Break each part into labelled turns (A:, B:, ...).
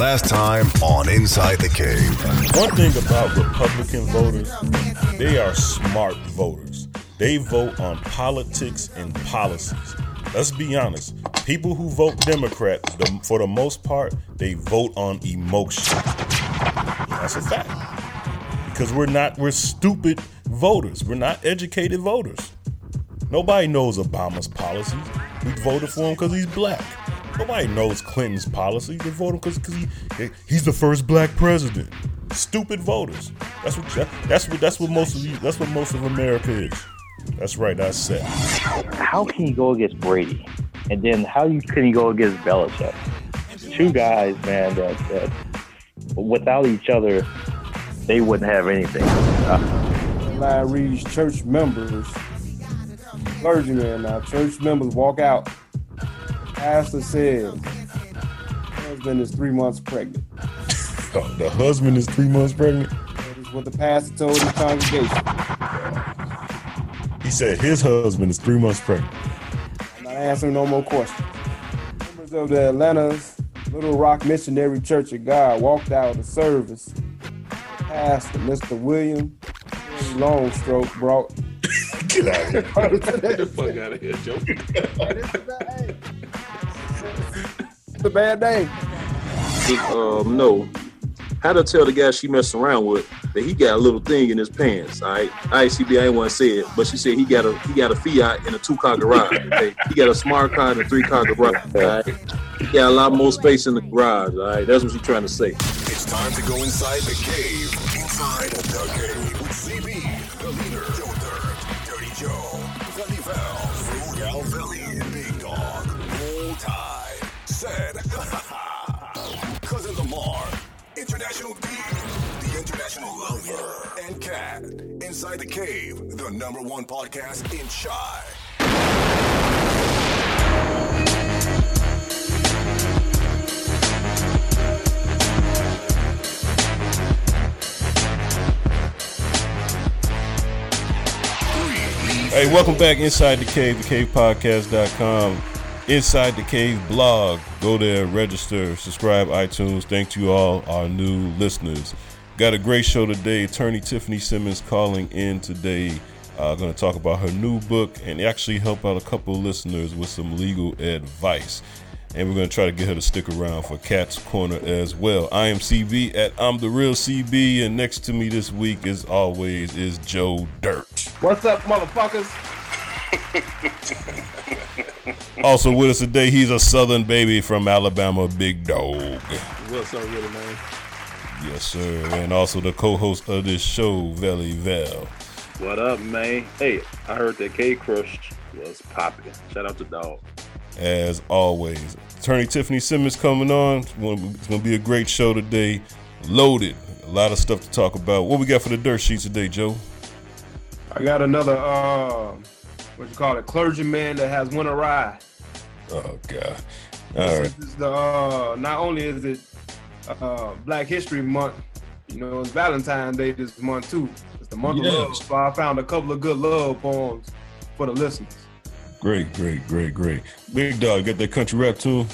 A: Last time on Inside the Cave.
B: One thing about Republican voters, they are smart voters. They vote on politics and policies. Let's be honest. People who vote Democrat, the, for the most part, they vote on emotion. That's a fact. Because we're not, we're stupid voters. We're not educated voters. Nobody knows Obama's policies. We voted for him because he's black. Nobody knows Clinton's policies. They voted because he, he's the first black president. Stupid voters. That's what that's what that's what most of you, that's what most of America is. That's right. That's said.
C: How can you go against Brady, and then how you can you go against Belichick? Two guys, man, that, that without each other, they wouldn't have anything. Uh,
D: Larry's church members, clergymen, now church members walk out. Pastor says, husband is three months pregnant.
B: Oh, the husband is three months pregnant.
D: That is what the pastor told the congregation.
B: He said his husband is three months pregnant.
D: I'm not answering no more questions. Members of the Atlanta's Little Rock Missionary Church of God walked out of the service. Pastor, Mr. William Longstroke, brought.
B: Get out of here.
E: Get the fuck out of here, Joe.
D: It's a bad day.
E: um, no. How to tell the guy she messed around with that he got a little thing in his pants. All right, ICB, I ain't want to say it, but she said he got a he got a Fiat in a two car garage. Okay? He got a smart car and a three car garage. All right? He got a lot more space in the garage. All right, that's what she's trying to say.
A: It's time to go inside the cave. Inside the cave Inside the Cave, the number one podcast in Shy.
B: Hey, welcome back inside the cave, thecavepodcast.com. Inside the Cave blog. Go there, register, subscribe, iTunes. Thank you all, our new listeners. Got a great show today. Attorney Tiffany Simmons calling in today. Uh, going to talk about her new book and actually help out a couple of listeners with some legal advice. And we're going to try to get her to stick around for Cat's Corner as well. I am CB at I'm the Real CB, and next to me this week, as always, is Joe Dirt.
D: What's up, motherfuckers?
B: Also with us today, he's a Southern baby from Alabama, Big Dog.
E: What's up, really, man?
B: Yes, sir. And also the co-host of this show, Valley Val.
F: What up, man? Hey, I heard that K Crush was popping. Shout out to Dog.
B: As always, Attorney Tiffany Simmons coming on. It's going to be a great show today. Loaded. A lot of stuff to talk about. What we got for the dirt sheet today, Joe?
D: I got another, uh, what you call it, clergyman that has won a ride.
B: Oh God. All right.
D: This is the, uh, not only is it uh, Black History Month, you know, it's Valentine's Day this month too. It's the month
B: Yes.
D: of love. So I found a couple of good love poems for the listeners.
B: Great, great, great, great. Big Dog, got that country rap too?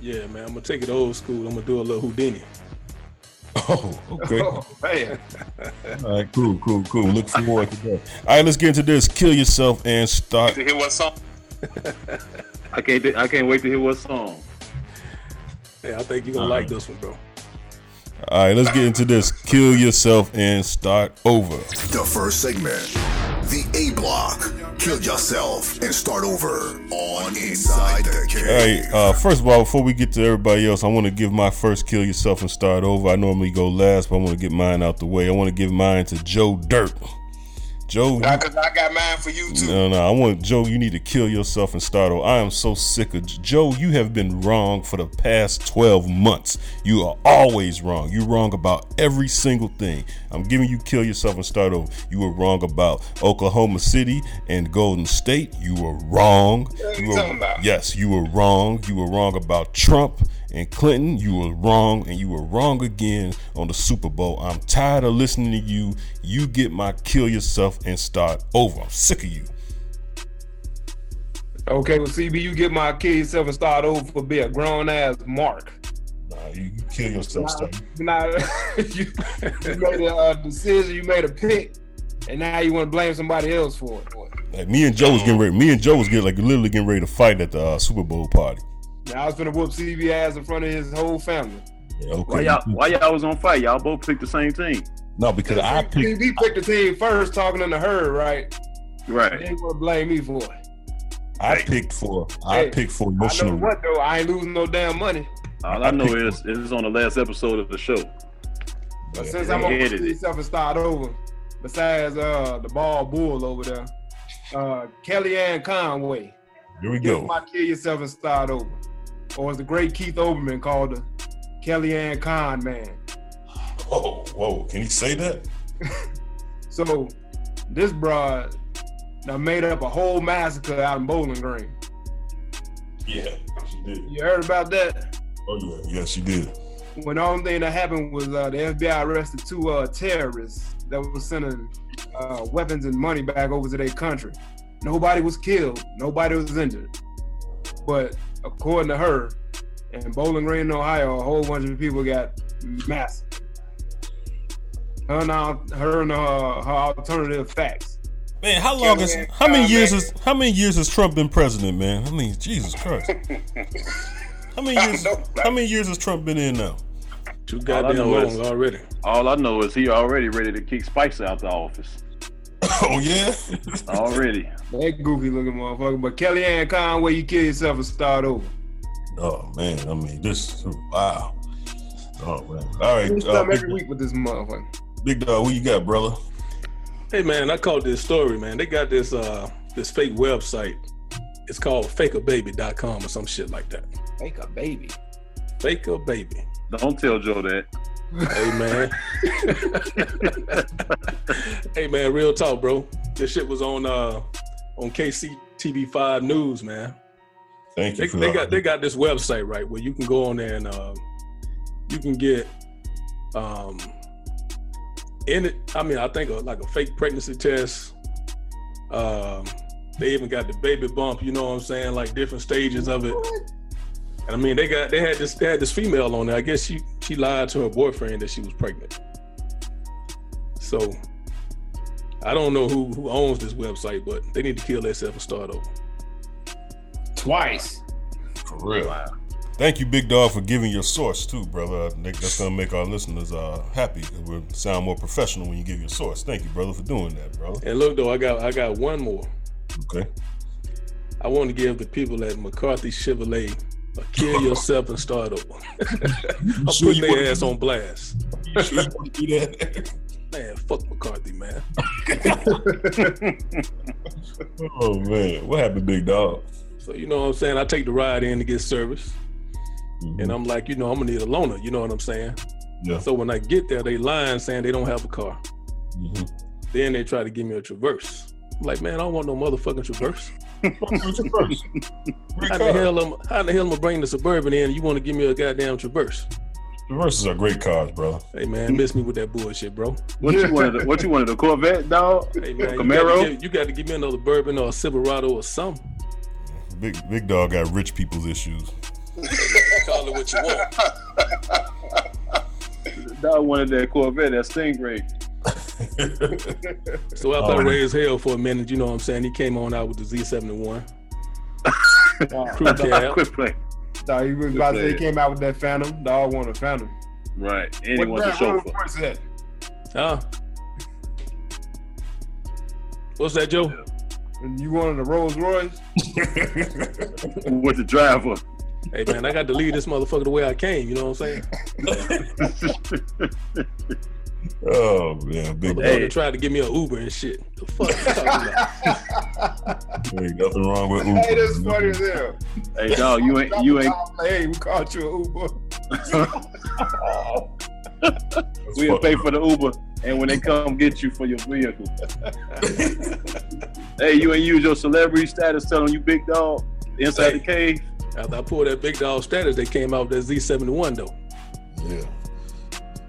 E: Yeah, man. I'm gonna take it old school. I'm gonna do a little Houdini.
B: Oh, okay.
D: Oh, man.
B: All right, cool, cool, cool. Look forward to that. All right, let's get into this. Kill yourself and start.
F: To hear what song? I can't. I can't wait to hear what song.
E: Yeah, I think you're gonna like this one, bro.
B: All right, let's get into this. Kill yourself and start over.
A: The first segment, the A block. Kill yourself and start over on Inside the Cave.
B: All right, uh, first of all, before we get to everybody else, I want to give my first kill yourself and start over. I normally go last, but I want to get mine out the way. I want to give mine to Joe Dirt. Joe, you-
G: Because I got mine for you too.
B: no, no, I want Joe. You need to kill yourself and start over. I am so sick of Joe. You have been wrong for the past twelve months. You are always wrong. You're wrong about every single thing. I'm giving you kill yourself and start over. You were wrong about Oklahoma City and Golden State. You were wrong.
G: are you
B: were,
G: talking about?
B: Yes, you were wrong. You were wrong about Trump and Clinton. You were wrong, and you were wrong again on the Super Bowl. I'm tired of listening to you. You get my kill yourself and start over. I'm sick of you.
D: Okay, well, CB, you get my kill yourself and start over for be a grown ass Mark.
B: Nah, you, you kill yourself,
D: Nah, nah, you, you made a uh, decision, you made a pick, and now you want to blame somebody else for it.
B: Like me and Joe was getting ready. Me and Joe was getting like literally getting ready to fight at the uh, Super Bowl party.
D: Now I was gonna whoop CB ass in front of his whole family.
B: Yeah, okay.
F: Why y'all why y'all was on fight? Y'all both picked the same team.
B: No, because I picked.
D: CB picked the team first, talking in the herd, right?
F: Right.
D: They gonna blame me for it.
B: I picked for. I
D: Hey,
B: picked for
D: I know what though? I ain't losing no damn money.
F: All I know is it's on the last episode of the show.
D: But
B: Yeah.
D: since I'm gonna
F: edited
D: put
F: it.
D: yourself and start over, besides uh the ball bull over there, uh Kellyanne Conway.
B: Here we go.
D: my kill yourself and start over. Or as the great Keith Olbermann called the Kellyanne Con man.
B: Whoa, whoa! Can you say that?
D: So this broad now made up a whole massacre out in Bowling Green.
B: Yeah, she did.
D: You heard about that?
B: Oh yeah, yeah, she did.
D: When the only thing that happened was uh, the FBI arrested two uh, terrorists that were sending uh, weapons and money back over to their country. Nobody was killed. Nobody was injured. But according to her, in Bowling Green, Ohio, a whole bunch of people got massacred. Her and, uh, her, and uh, her alternative facts.
B: Man, how long is? How many years
D: Conway.
B: has? How many years has Trump been president, man? I mean, Jesus Christ. How many years? How many years has Trump been in now?
H: Too
F: All I
H: goddamn
F: know
H: long
F: is-
H: already.
F: All I know is he already ready to kick Spicer out the office.
B: Oh yeah.
F: Already.
D: That goofy looking motherfucker. But Kellyanne Conway, you kill yourself and start over.
B: oh man, I mean this. Wow. Oh man. All right, uh,
D: something
B: big,
D: every week with this motherfucker.
B: big dog. what you got, brother?
H: Hey man, I caught this story, man. They got this uh this fake website. It's called fakeababy.com or some shit like that.
D: Fake a baby.
H: Fake a baby.
F: Don't tell Joe that.
H: Hey man. hey man, real talk, bro. This shit was on uh on KC TV five news, man.
B: Thank you
H: They,
B: for
H: they
B: that.
H: got they got this website right where you can go on there and uh, you can get um in it. I mean, I think a, like a fake pregnancy test. Um, they even got the baby bump. You know what I'm saying? Like different stages of it. And I mean, they got they had this they had this female on there. I guess she she lied to her boyfriend that she was pregnant. So I don't know who who owns this website, but they need to kill themselves and start over.
D: Twice.
B: for real. Thank you, big dog, for giving your source too, brother. I think that's gonna make our listeners uh happy. 'cause We sound more professional when you give your source. Thank you, brother, for doing that, brother.
H: And look though, I got I got one more.
B: Okay.
H: I want to give the people at McCarthy Chevrolet a kill yourself and start over. I'm
B: sure
H: putting their ass on blast.
B: You sure you want to do that?
H: Man, fuck McCarthy, man.
B: oh man, what happened, big dog?
H: So you know what I'm saying? I take the ride in to get service.
B: Mm-hmm.
H: And I'm like, you know, I'm gonna need a loaner, you know what I'm saying?
B: Yeah.
H: So when I get there, they lying saying they don't have a car.
B: Mhm.
H: Then they try to give me a traverse. I'm like, man, I don't want no motherfucking traverse.
B: What's your first? Great
H: How the hell am how the hell am I bring the suburban in? and You want to give me a goddamn traverse?
B: Traverses are great cars, brother.
H: Hey man, miss me with that bullshit, bro.
F: What you wanted? What you wanted? A Corvette, dog?
H: Hey man, you
F: Camaro?
H: got, to give, you got to give me another Suburban or a Silverado or something.
B: Big big dog got rich people's issues.
H: Call it what you want.
F: Dog wanted that Corvette, that Stingray.
H: So after
B: Oh,
H: I
B: man.
H: raised hell for a minute, you know what I'm saying? He came on out with the Z71. Crew
F: Dog,
H: cab.
F: Quit playing.
D: Dog, you was about to say he came out with that Phantom. Dog wanted a Phantom.
F: Right. And he wants a
D: brand
F: chauffeur.
D: Rolls Royce that?
H: Huh? What's that, Joe?
D: And you wanted a Rolls Royce?
F: With the driver.
H: Hey man, I got to leave this motherfucker the way I came, you know what I'm saying?
B: oh man, big
H: Motherfucker
B: dog.
H: tried to give me an Uber and shit. The fuck you talking about?
B: Ain't nothing wrong with Uber.
D: Hey, that's funny as hell.
F: hey, dog, you ain't you ain't
D: Hey, we caught you an Uber.
F: We'll
B: fucked
F: pay for the Uber and when they come get you for your vehicle. hey, you ain't use your celebrity status telling you big dog inside the cave.
H: After I pulled that big dog status, they came out with that Z71 though.
B: Yeah.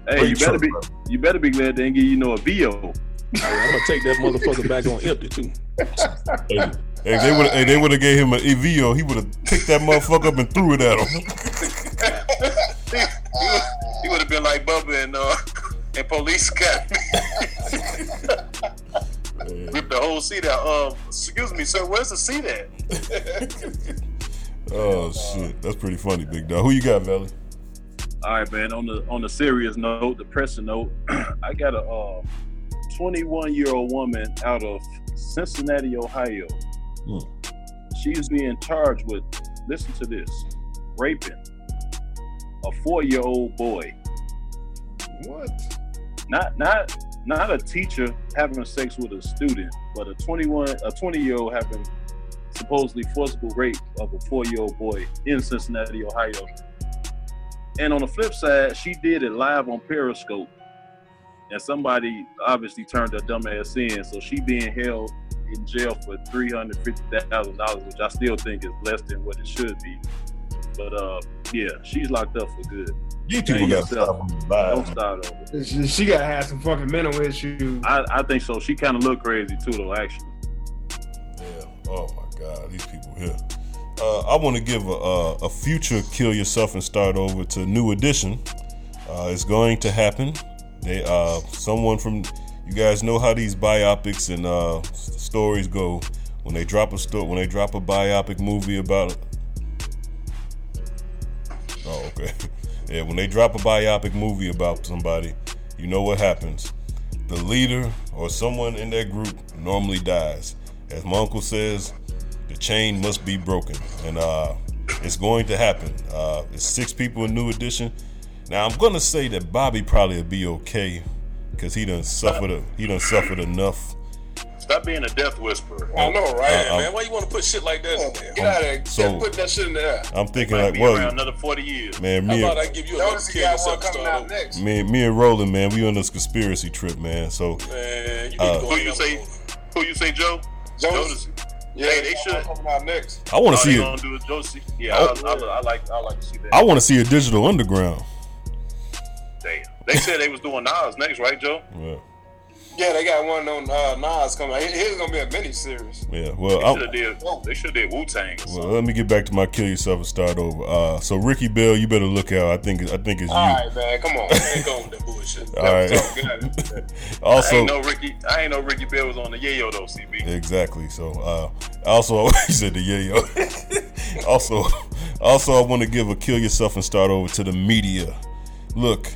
F: Hey,
B: Great
F: you better
B: truck,
F: be
B: bro.
F: You better be glad they didn't give you no Aveo.
H: I, am gonna take that motherfucker back on empty too.
B: Hey, hey, they would hey, they would have gave him an Aveo. He would have picked that motherfucker up and threw it at him.
G: He would, have been like Bubba and uh and Police Academy. Rip the whole seat out. Um, excuse me, sir. Where's the seat at?
B: Oh shit, that's pretty funny, big dog. Who you got, Valley?
F: All right, man. On the on the serious note, the pressing note, I got a uh, 21 year old woman out of Cincinnati, Ohio.
B: Hmm.
F: She's being charged with, listen to this, raping a four year old boy.
D: What?
F: Not not not a teacher having sex with a student, but a 21 a 20 year old having supposedly forcible rape of a four year old boy in Cincinnati, Ohio. And on the flip side, she did it live on Periscope. And somebody obviously turned her dumb ass in. So she being held in jail for three hundred fifty thousand dollars, which I still think is less than what it should be. But uh, yeah, she's locked up for good.
B: You
F: people
B: people
F: got
B: got
F: yourself.
B: stuff
F: Don't start over.
D: She, she gotta have some fucking mental issues.
F: I, I think so. She kind of looked crazy too, though. Actually,
B: Yeah. Oh my God, these people here. Uh, I want to give a, a, future kill yourself and start over to New Edition. Uh, it's going to happen. They uh, someone from you guys know how these biopics and uh, stories go. When they drop a sto- when they drop a biopic movie about Oh, okay. Yeah, when they drop a biopic movie about somebody, you know what happens. The leader or someone in that group normally dies. As my uncle says, the chain must be broken. And uh, it's going to happen. Uh, it's six people in New Edition. Now I'm gonna say that Bobby probably will be okay because he done suffered a, he done suffered enough.
F: stop being a death whisperer.
I: I know, right?
B: Uh,
I: Yeah, man, why you want to put shit like that in there?
G: Get out of there.
B: So-
G: put that shit in there.
B: I'm thinking like,
F: be
B: well,
F: around another forty years.
B: man,
I: How
B: me
I: about I
B: and,
I: give you another
G: Notice he
I: kill
G: got
I: yourself
G: one
I: and
G: coming out next.
B: me, me and Roland, man, we on this conspiracy trip, man. So
I: Man, you
B: Uh,
F: Who you say? Who you say, Joe?
G: Jonas. Yeah,
F: they
G: they
F: should.
G: one coming out next.
B: I want to
F: they
B: see
F: gonna
B: it.
F: do it, Josie. Yeah,
B: Oh.
F: I, I, I like. I like to see that.
B: I want to see a digital underground.
F: Damn. They said they was doing Nas next, right, Joe?
B: Yeah,
G: Yeah, they got one on uh, Nas coming out. Here's gonna be a mini series.
B: yeah. Well,
F: They
B: I'm,
F: should have did. They should have did Wu Tang.
B: Well, let me get back to my kill yourself and start over. Uh, so Ricky Bell, you better look out. I think I think it's you.
G: All right, man, come on.
I: Ain't going with that bullshit.
B: All right.
G: Good.
F: I
B: also,
F: ain't know Ricky. I ain't know Ricky Bell was on the Yayo though. CB.
B: exactly. So uh, also, he said the yayo. also, also, I want to give a kill yourself and start over to the media. Look,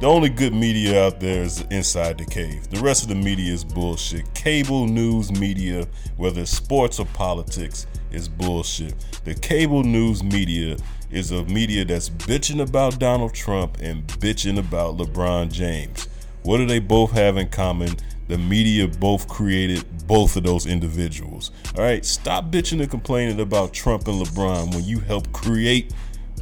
B: the only good media out there is inside the cave. The rest of the media is bullshit. Cable news media, whether it's sports or politics, is bullshit. The cable news media is a media that's bitching about Donald Trump and bitching about LeBron James. What do they both have in common? The media both created both of those individuals. All right, stop bitching and complaining about Trump and LeBron when you helped create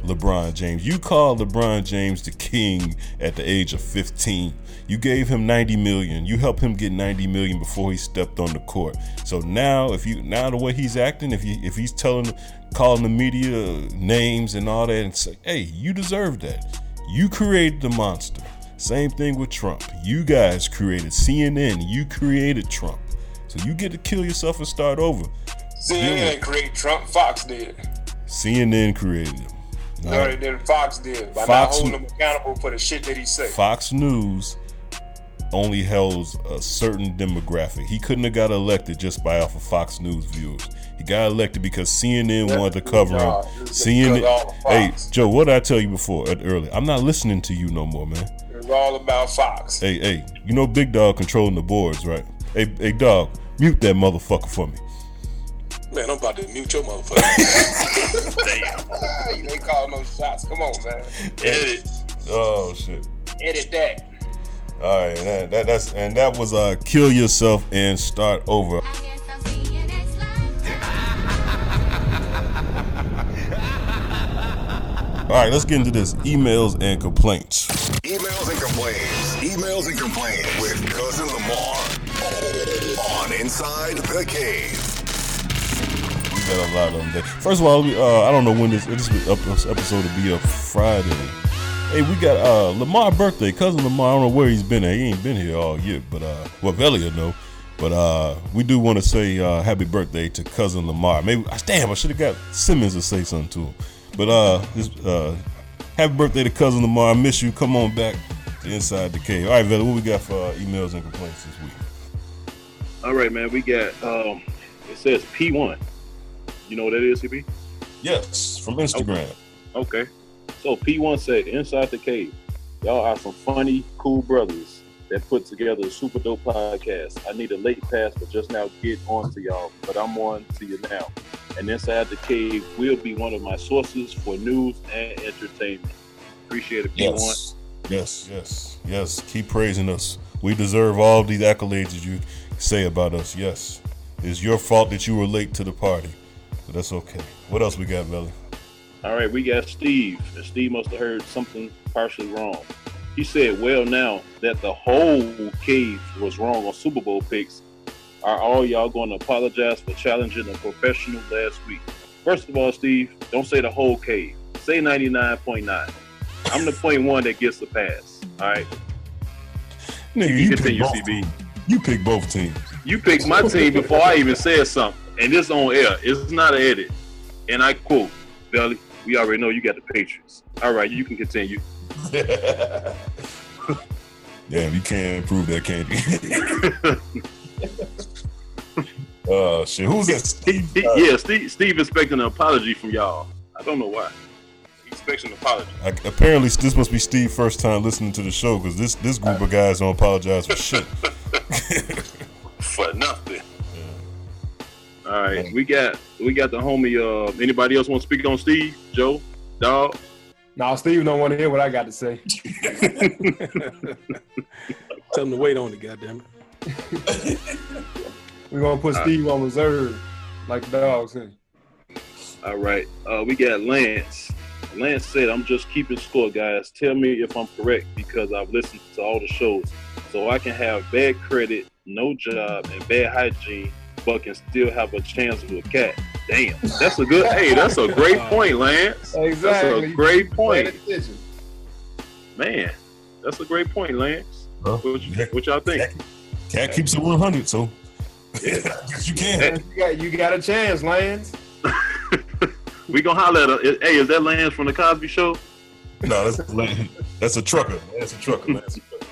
B: LeBron James. You called LeBron James the king at the age of 15. You gave him 90 million. You helped him get 90 million before he stepped on the court. So now if you now the way he's acting, if he if he's telling calling the media names and all that and say, "Hey, you deserve that. You created the monster." Same thing with Trump. You guys created CNN. You created Trump. So you get to kill yourself and start over.
G: CNN ain't create Trump. Fox did.
B: CNN created him. Right.
G: did. Fox did. By
B: Fox-
G: not holding him accountable for the shit that he said.
B: Fox News only holds a certain demographic. He couldn't have got elected just by off of Fox News viewers. He got elected because CNN wanted to cover him. CNN.
G: because all of
B: Hey, Joe, what did I tell you before uh, earlier? I'm not listening to you no more, man.
G: It's all about Fox.
B: Hey, hey, you know Big Dog controlling the boards, right? Hey, hey, dog, mute that motherfucker for me.
I: Man, I'm about to mute your motherfucker.
G: Ah, you ain't calling no shots. Come on, man.
F: Edit.
B: Oh shit.
G: Edit that.
B: All right, that, that that's and that was uh kill yourself and start over. All right, let's get into this emails and complaints.
A: Emails and complaints. Emails and complaints with Cousin Lamar. On Inside the Cave.
B: We got a lot. There. First of all, we, uh, I don't know when this this episode will be up Friday. Hey, we got uh Lamar birthday, cousin Lamar. I don't know where he's been at. He ain't been here all year, but uh, well, will know. But uh, we do want to say uh, happy birthday to cousin Lamar. Maybe damn, I should have got Simmons to say something to him. But uh, uh, Happy birthday to cousin Lamar. I miss you. Come on back to Inside the Cave. All right, Vela, what we got for uh, emails and complaints this week?
F: All right, man. We got um, it says P1. You know what that is, CB?
B: Yes, from Instagram.
F: Okay. So P1 said, Inside the Cave, y'all are some funny, cool brothers that put together a super dope podcast. I need a late pass, but just now get on to y'all, but I'm on to you now. And Inside the Cave will be one of my sources for news and entertainment. Appreciate it, P1.
B: Yes. Yes, yes, yes. Keep praising us. We deserve all these accolades that you say about us. Yes. It's your fault that you were late to the party. But that's okay. What else we got, Vela?
F: All right, we got Steve, and Steve must have heard something partially wrong. He said, "Well, now that the whole cave was wrong on Super Bowl picks, are all y'all going to apologize for challenging a professional last week?" First of all, Steve, don't say the whole cave. Say ninety nine point nine. I'm the point one that gets the pass. All right,
B: Nigga,
F: you
B: you pick both
F: CB.
B: teams. You pick both teams.
F: You picked my team before I even said something, and this on air. It's not an edit. And I quote, Belly, we already know you got the Patriots. All right, you can continue.
B: Damn, you can't improve that, can you? uh, shit. Who's that? Steve?
F: He- yeah, Steve, Steve expecting an apology from y'all. I don't know why.
G: He expects an apology.
B: I, apparently, this must be Steve' first time listening to the show because this this group of guys don't apologize for shit.
G: For nothing.
F: All right, we got we got the homie. Uh, anybody else want to speak on Steve? Joe, dog.
D: Now, Steve don't want to hear what I got to say.
H: Tell him to wait on it, goddamn it.
D: We're gonna put Steve on reserve, like the dog said.
F: All right, uh, we got Lance. Lance said, "I'm just keeping score, guys. Tell me if I'm correct because I've listened to all the shows, so I can have bad credit, no job, and bad hygiene, but can still have a chance with a cat. Damn, that's a good. hey, that's a great point, Lance.
D: Exactly.
F: That's a great point, man. That's a great point, Lance.
B: Huh?
F: What, y- what y'all think?
B: Cat keeps it 100, so yes, you can.
D: You got you got a chance, Lance.
F: We gonna holler at her. Hey, is that Lance from the Cosby Show?
B: No, that's Lance. that's a trucker. That's a trucker. That's a trucker.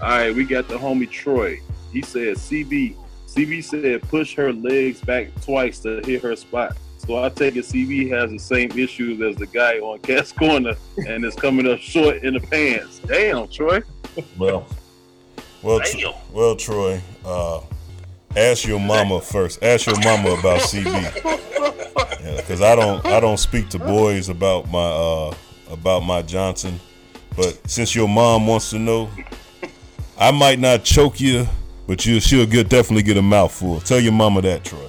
F: All right, we got the homie Troy. He said CB. CB said push her legs back twice to hit her spot. So I take it CB has the same issues as the guy on Cat's Corner and is coming up short in the pants. Damn, Troy.
B: Well, well, Tr- well, Troy. Uh, ask your mama first. Ask your mama about CB. Because I don't, I don't speak to boys about my, uh, about my Johnson. But since your mom wants to know, I might not choke you, but you, she'll get definitely get a mouthful. Tell your mama that, Troy.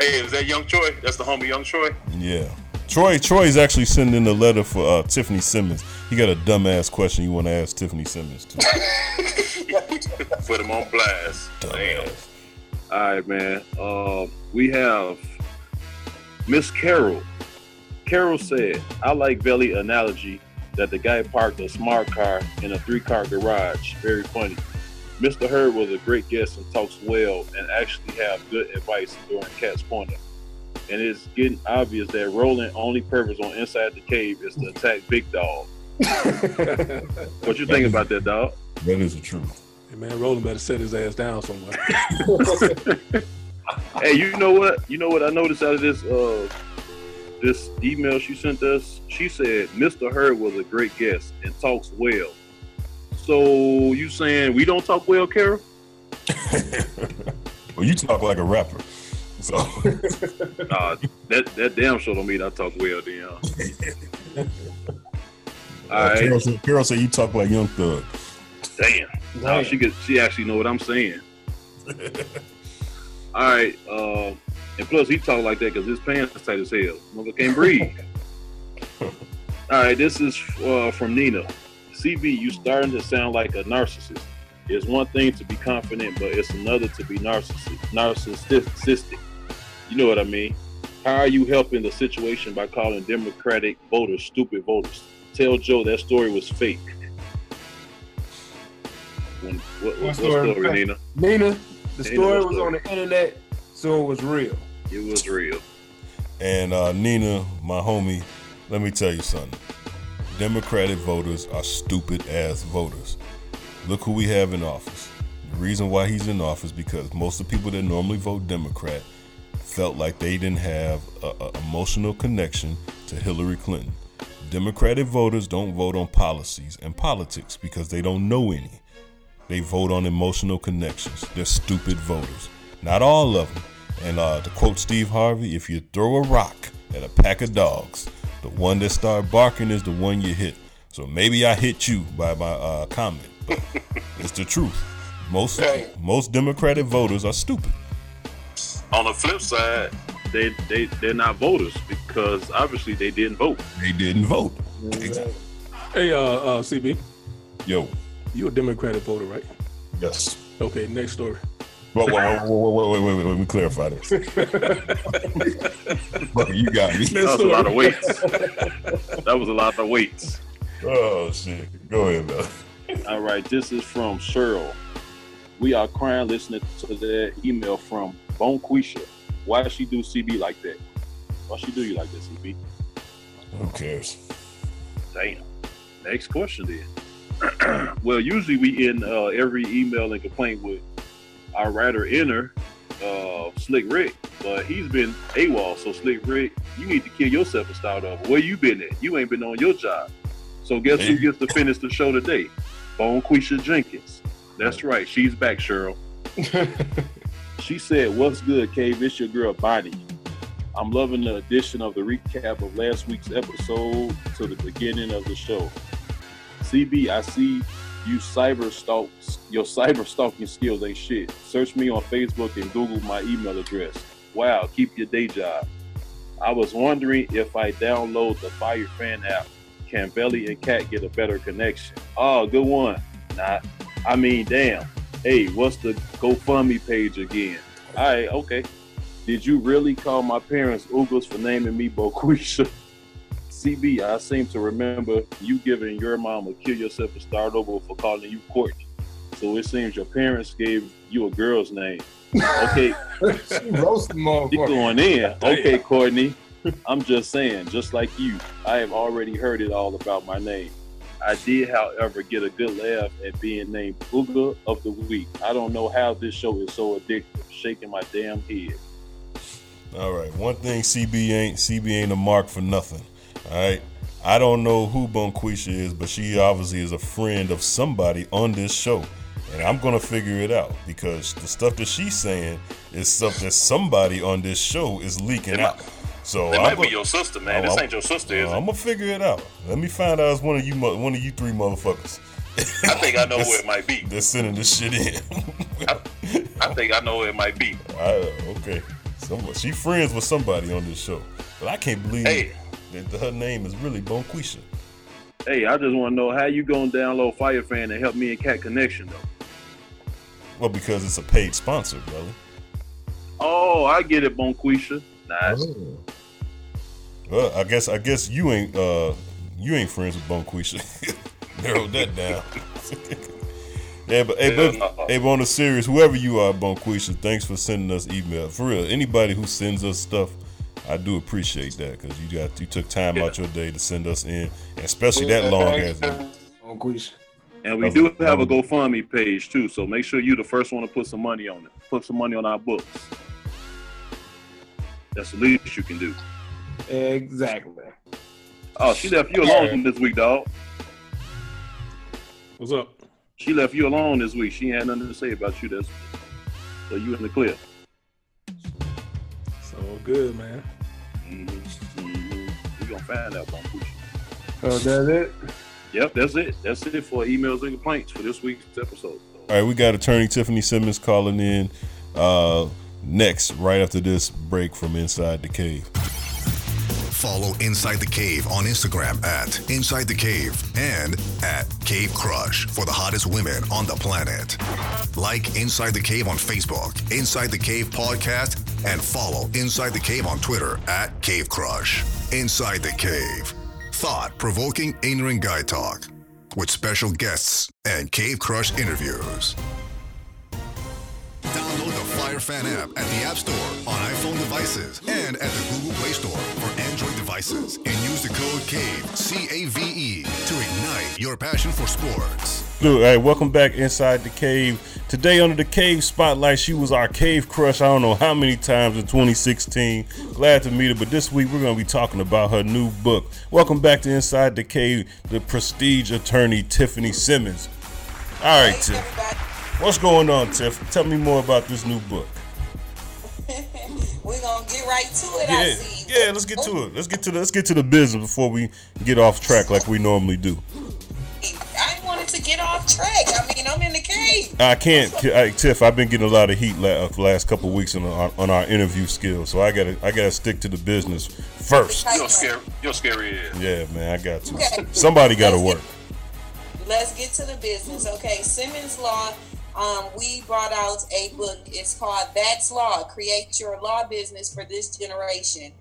G: Hey, is that Young Troy? That's the homie Young Troy.
B: Yeah. Troy Troy's actually sending a letter for uh, Tiffany Simmons. He got a dumbass question you want to ask Tiffany Simmons too.
G: Put him on blast. Damn.
B: Dumbass.
F: All right, man. Um, we have Miss Carol. Carol said, I like Belly analogy that the guy parked a smart car in a three car garage. Very funny. Mr. Hurd was a great guest and talks well and actually have good advice during Cat's Corner. And it's getting obvious that Roland only purpose on Inside the Cave is to attack Big Dog. What you think about that, dog?
B: That is the truth.
H: Hey, man, Roland better set his ass down somewhere.
F: Hey, you know what? You know what I noticed out of this uh this email she sent us? She said Mr. Hurd was a great guest and talks well. So you saying we don't talk well, Carol?
B: Well, you talk like a rapper. So
F: Nah, that that damn show don't mean I talk well, then. huh? All right,
B: Carol, said, Carol said you talk like Young Thug.
F: damn. Nah, she could. She actually know what I'm saying. All right, uh, and plus he talk like that because his pants tight as hell. Mother can't breathe. All right, this is uh, from Nina. CB, you starting to sound like a narcissist. It's one thing to be confident, but it's another to be narcissistic. Narcissistic. You know what I mean? How are you helping the situation by calling Democratic voters stupid voters? Tell Joe that story was fake. When, what, what, what
D: story?
F: story, Nina?
D: Nina, the
F: Nina,
D: story was
F: story?
D: on the internet, so it was real.
F: It was real.
B: And uh, Nina, my homie, let me tell you something. Democratic voters are stupid ass voters. Look who we have in office. The reason why he's in office because most of the people that normally vote Democrat felt like they didn't have a, a emotional connection to Hillary Clinton. Democratic voters don't vote on policies and politics because they don't know any. They vote on emotional connections. They're stupid voters. Not all of them. And uh, to quote Steve Harvey, if you throw a rock at a pack of dogs, the one that start barking is the one you hit. So maybe I hit you by my uh, comment, but it's the truth. Most most Democratic voters are stupid.
F: On the flip side, they they they're not voters because obviously they didn't vote.
B: They didn't vote. Exactly.
H: Hey, uh, uh, CB,
B: Yo,
H: you a Democratic voter, right?
B: yes.
H: Okay, next story.
B: Wait, wait, wait, wait, wait, wait, wait, wait, let me clarify this. You got me.
F: That was a lot of weights. that was a lot of weights.
B: Oh shit. Go ahead, man.
F: All right, this is from Cheryl. We are crying listening to that email from Bonquisha. Why does she do CB like that? Why she do you like that, CB?
B: Who cares?
F: Damn. Next question then. well, usually we end uh, every email and complaint with our writer inner, uh, Slick Rick, but he's been AWOL. So Slick Rick, you need to kill yourself and start over. Where you been at? You ain't been on your job. So guess who gets to finish the show today? Bonquisha Jenkins. That's right. She's back, Cheryl. she said, "What's good, Cave? It's your girl Bonnie. I'm loving the addition of the recap of last week's episode to the beginning of the show. CB, I see you cyber stalk your cyber stalking skills ain't shit. Search me on Facebook and Google my email address. Wow, keep your day job. I was wondering if I download the Fire Fan app, can Belly and Cat get a better connection? Oh, good one. Nah, I mean, damn. Hey, what's the GoFundMe page again? All right, okay. Did you really call my parents Oogles for naming me Bonquisha? CB, I seem to remember you giving your mom a kill yourself and start over for calling you Courtney. So it seems your parents gave you a girl's name. Okay,
D: She roasted
F: you
D: motherfucker.
F: going in. Okay, Courtney. I'm just saying, just like you, I have already heard it all about my name. I did, however, get a good laugh at being named Booger of the Week. I don't know how this show is so addictive. Shaking my damn head.
B: All right. One thing CB ain't CB ain't a mark for nothing. All right. I don't know who Bonquisha is, but she obviously is a friend of somebody on this show. And I'm gonna figure it out because the stuff that she's saying is stuff that somebody on this show is leaking out. So
I: It
B: I'm
I: might
B: go-
I: be your sister, man.
B: Oh,
I: this
B: I'm-
I: ain't your sister, is
B: I'm
I: it?
B: gonna figure it out. Let me find out it's one of you, one of you three motherfuckers.
I: I think I know who it might be.
B: They're sending this shit in.
I: I think I know who it might be.
B: I, okay, Some, she friends with somebody on this show, but I can't believe
I: Hey.
B: Her name is really Bonquisha.
F: Hey, I just want to know how you gonna download Fire Fan and help me and Cat Connection though.
B: Well, because it's a paid sponsor, brother.
F: Oh, I get it, Bonquisha. Nice.
B: Well, I guess I guess you ain't uh you ain't friends with Bonquisha. Narrow that down. yeah, but hey, but,
I: no.
B: hey, but on the serious, whoever you are, Bonquisha, thanks for sending us email. For real, anybody who sends us stuff, I do appreciate that because you got you took time out your day to send us in, and especially that long as.
F: And we do have a
B: that
F: GoFundMe page too, so make sure you're the first one to put some money on it. Put some money on our books. That's the least you can do.
D: Exactly.
F: Oh, she left you alone this week, dog.
H: What's up?
F: She left you alone this week. She had nothing to say about you. That's so you in the clear.
H: So good, man.
F: Mm-hmm. We gonna find out, Bonquisha.
D: So that's it.
F: Yep, that's it. That's it for emails and complaints for this week's episode.
B: All right, we got attorney Tiffany Simmons calling in uh, next, right after this break from Inside the Cave.
A: Follow Inside the Cave on Instagram at Inside the Cave and at Cave Crush for the hottest women on the planet. Like Inside the Cave on Facebook, Inside the Cave podcast, and follow Inside the Cave on Twitter at Cave Crush. Inside the Cave. Thought provoking ignorant guy talk with special guests and Cave Crush interviews. Download the Fire Fan app at the App Store on iPhone devices and at the Google Play Store for Devices and use the code Cave, C A V E, to ignite your passion for sports.
B: Look, hey, welcome back inside the cave. Today under the cave spotlight, she was our cave crush. I don't know how many times in 2016. Glad to meet her, but this week we're gonna be talking about her new book. Welcome back to Inside the Cave, the prestige attorney Tiffany Simmons. All right, Tiff. What's going on, Tiff? Tell me more about this new book.
J: We're gonna get right to it. I
B: Yeah,
J: see.
B: yeah. Let's get to it. Let's get to the, let's get to the business before we get off track like we normally do.
J: I wanted to get off track. I mean, I'm in the cave.
B: I can't, I, Tiff. I've been getting a lot of heat la- uh, the last couple of weeks on our, on our interview skills, so I gotta I gotta stick to the business first.
I: You're scary. You're scary.
B: Yeah, man, I got to.
J: Okay.
B: Somebody got to
J: Let's
B: work.
J: Let's get to the business. Okay, Simmons Law. Um, we brought out a book. It's called That's Law: Create Your Law Business for This Generation.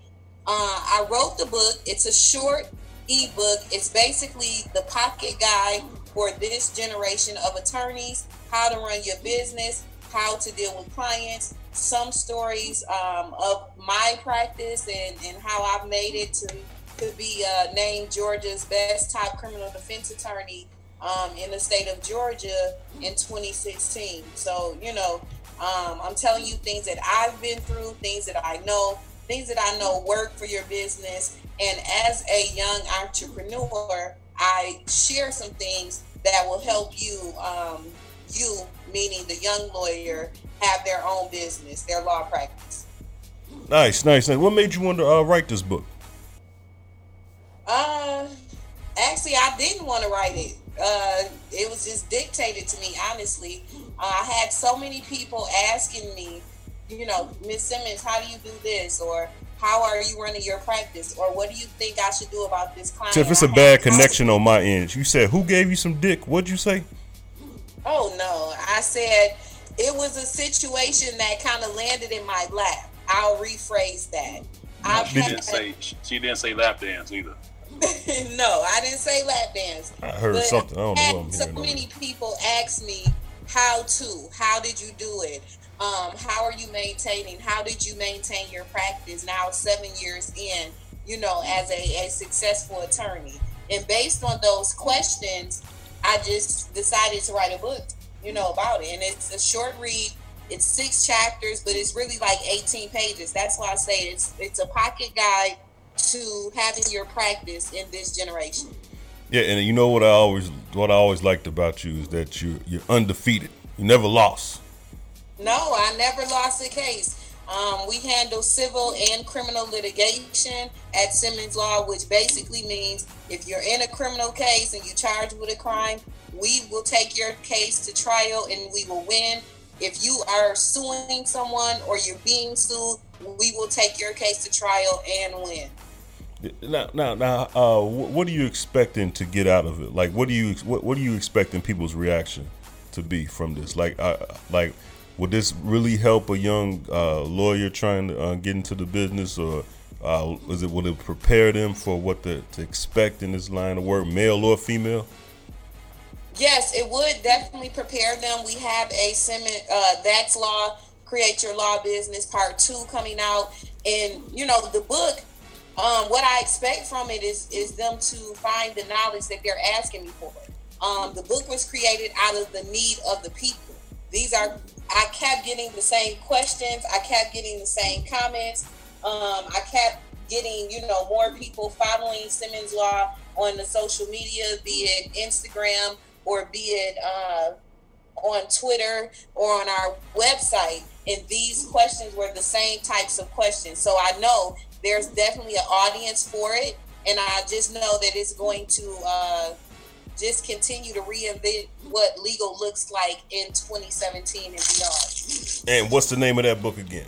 J: Uh, I wrote the book. It's a short ebook. It's basically the pocket guide for this generation of attorneys: how to run your business, how to deal with clients, some stories um, of my practice and, and how I've made it to to be uh, named Georgia's best top criminal defense attorney um, in the state of Georgia in 2016. So, you know, um, I'm telling you things that I've been through, things that I know, things that I know work for your business. And as a young entrepreneur, I share some things that will help you, um, you meaning the young lawyer, have their own business, their law practice.
B: Nice, nice. nice. What made you want to uh, write this book?
J: Uh, actually, I didn't want to write it. Uh, it was just dictated to me, honestly. Uh, I had so many people asking me, you know, Miss Simmons, how do you do this? Or how are you running your practice? Or what do you think I should do about this client?
B: Tiff, it's
J: I
B: a
J: had
B: bad connection on my end. You said who gave you some dick? What'd you say?
J: Oh, no. I said it was a situation that kind of landed in my lap. I'll rephrase that. I've
I: She didn't say. She didn't say lap dance either.
J: no, I didn't say lap dance.
B: I heard
J: But
B: something. I don't know
J: so many people ask me how to, how did you do it? Um, how are you maintaining? How did you maintain your practice now seven years in, you know, as a, a successful attorney? And based on those questions, I just decided to write a book, you know, about it. And it's a short read. It's six chapters, but it's really like 18 pages. That's why I say it's it's a pocket guide to having your practice in this generation.
B: Yeah, and you know what I always what I always liked about you is that you you're undefeated. You never lost.
J: No, I never lost a case. Um, we handle civil and criminal litigation at Simmons Law, which basically means if you're in a criminal case and you're charged with a crime, we will take your case to trial and we will win. If you are suing someone or you're being sued, we will take your case to trial and win.
B: Now, now, now, uh, what are you expecting to get out of it? Like, what do you what, what are you expecting people's reaction to be from this? Like, uh, like, would this really help a young uh, lawyer trying to uh, get into the business, or uh, is it will it prepare them for what to, to expect in this line of work, male or female?
J: Yes, it would definitely prepare them. We have a Simmons, uh, that's law, create your law business part two coming out, and you know the book. Um, what I expect from it is is them to find the knowledge that they're asking me for. Um, the book was created out of the need of the people. These are I kept getting the same questions. I kept getting the same comments. Um, I kept getting you know more people following Simmons Law on the social media, be it Instagram or be it uh, on Twitter or on our website. And these questions were the same types of questions. So I know there's definitely an audience for it. And I just know that it's going to uh, just continue to reinvent what legal looks like in 2017 and beyond.
B: And what's the name of that book again?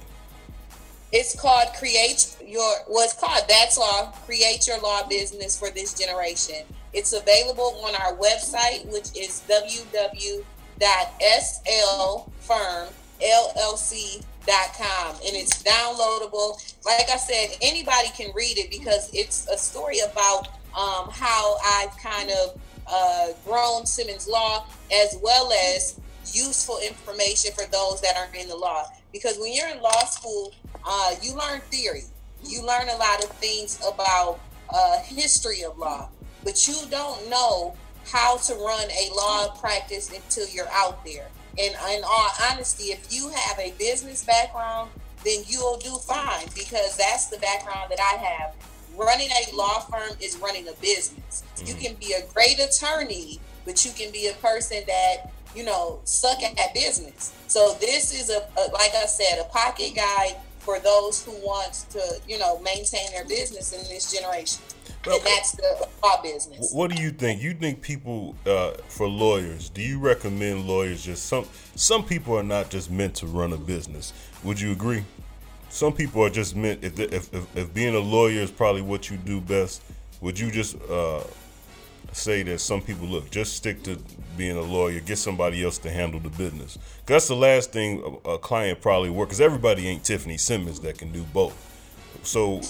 J: It's called Create Your, well, called That's Law, Create Your Law Business for This Generation. It's available on our website, which is www.slfirmllc.com. And it's downloadable. Like I said, anybody can read it because it's a story about um, how I've kind of uh, grown Simmons Law as well as useful information for those that are in the law. Because when you're in law school, uh, you learn theory. You learn a lot of things about a history of law, but you don't know how to run a law practice until you're out there. And in all honesty, if you have a business background, then you'll do fine because that's the background that I have. Running a law firm is running a business. You mm-hmm. can be a great attorney, but you can be a person that you know suck at business. So this is a, a like I said, a pocket guide for those who want to you know maintain their business in this generation. And that's the law business.
B: What do you think? You think people uh, for lawyers? Do you recommend lawyers just some? Some people are not just meant to run a business. Would you agree? Some people are just meant. If if if, if being a lawyer is probably what you do best, would you just uh, say that some people look just stick to being a lawyer, get somebody else to handle the business? 'Cause that's the last thing a, a client probably work. Because everybody ain't Tiffany Simmons that can do both. So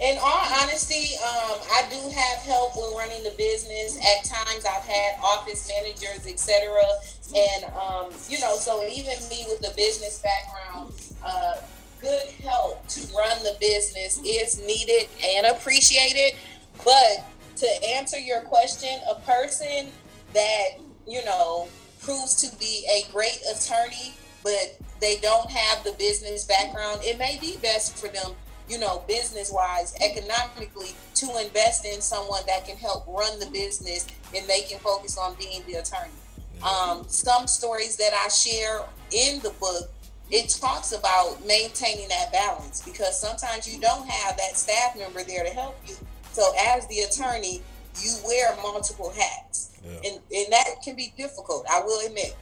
J: In all honesty, um, I do have help with running the business. At times, I've had office managers, etc. And um, you know, so even me with the business background, uh, good help to run the business is needed and appreciated. But to answer your question, a person that you know proves to be a great attorney, but they don't have the business background, it may be best for them you know, business wise, economically, to invest in someone that can help run the business and they can focus on being the attorney. Um, some stories that I share in the book, it talks about maintaining that balance because sometimes you don't have that staff member there to help you. So, as the attorney, you wear multiple hats,
B: Yeah.
J: and, and that can be difficult, I will admit.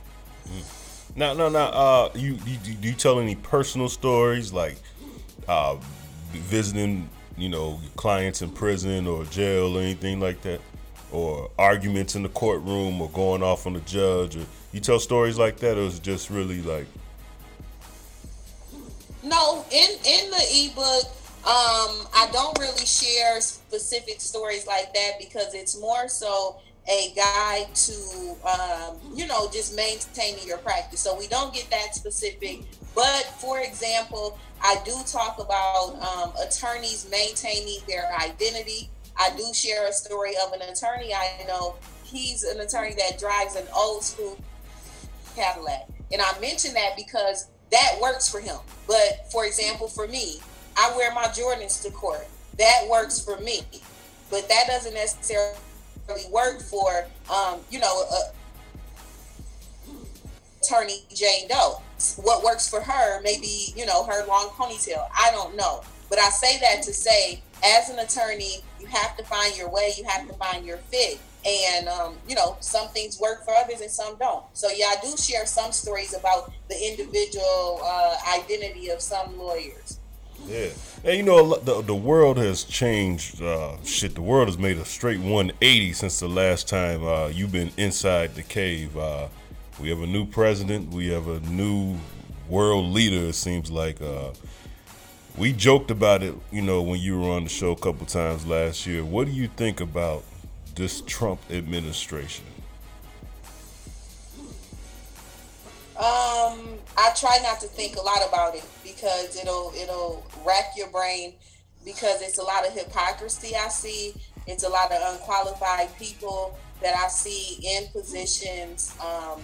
B: No, no, no. Uh, you, you do you tell any personal stories like uh, visiting, you know, clients in prison or jail or anything like that, or arguments in the courtroom or going off on the judge, or you tell stories like that, or is just really like
J: No, in in the ebook, um, I don't really share specific stories like that because it's more so a guide to um, you know just maintaining your practice. So we don't get that specific. But for example, I do talk about um, attorneys maintaining their identity. I do share a story of an attorney I know. He's an attorney that drives an old school Cadillac. And I mention that because that works for him. But for example, for me, I wear my Jordans to court. That works for me. But that doesn't necessarily work for, um, you know, attorney Jane Doe. What works for her maybe you know, her long ponytail. I don't know. But I say that to say, as an attorney, you have to find your way, you have to find your fit. And, um, you know, some things work for others and some don't. So, yeah, I do share some stories about the individual uh, identity of some lawyers.
B: Yeah, and you know the the world has changed. Uh, shit, the world has made a straight 180 since the last time uh, you've been inside the cave. We have a new president. We have a new world leader. It seems like uh, we joked about it. You know when you were on the show a couple times last year. What do you think about this Trump administration?
J: Um, I try not to think a lot about it because it'll it'll rack your brain because it's a lot of hypocrisy I see. It's a lot of unqualified people that I see in positions, um,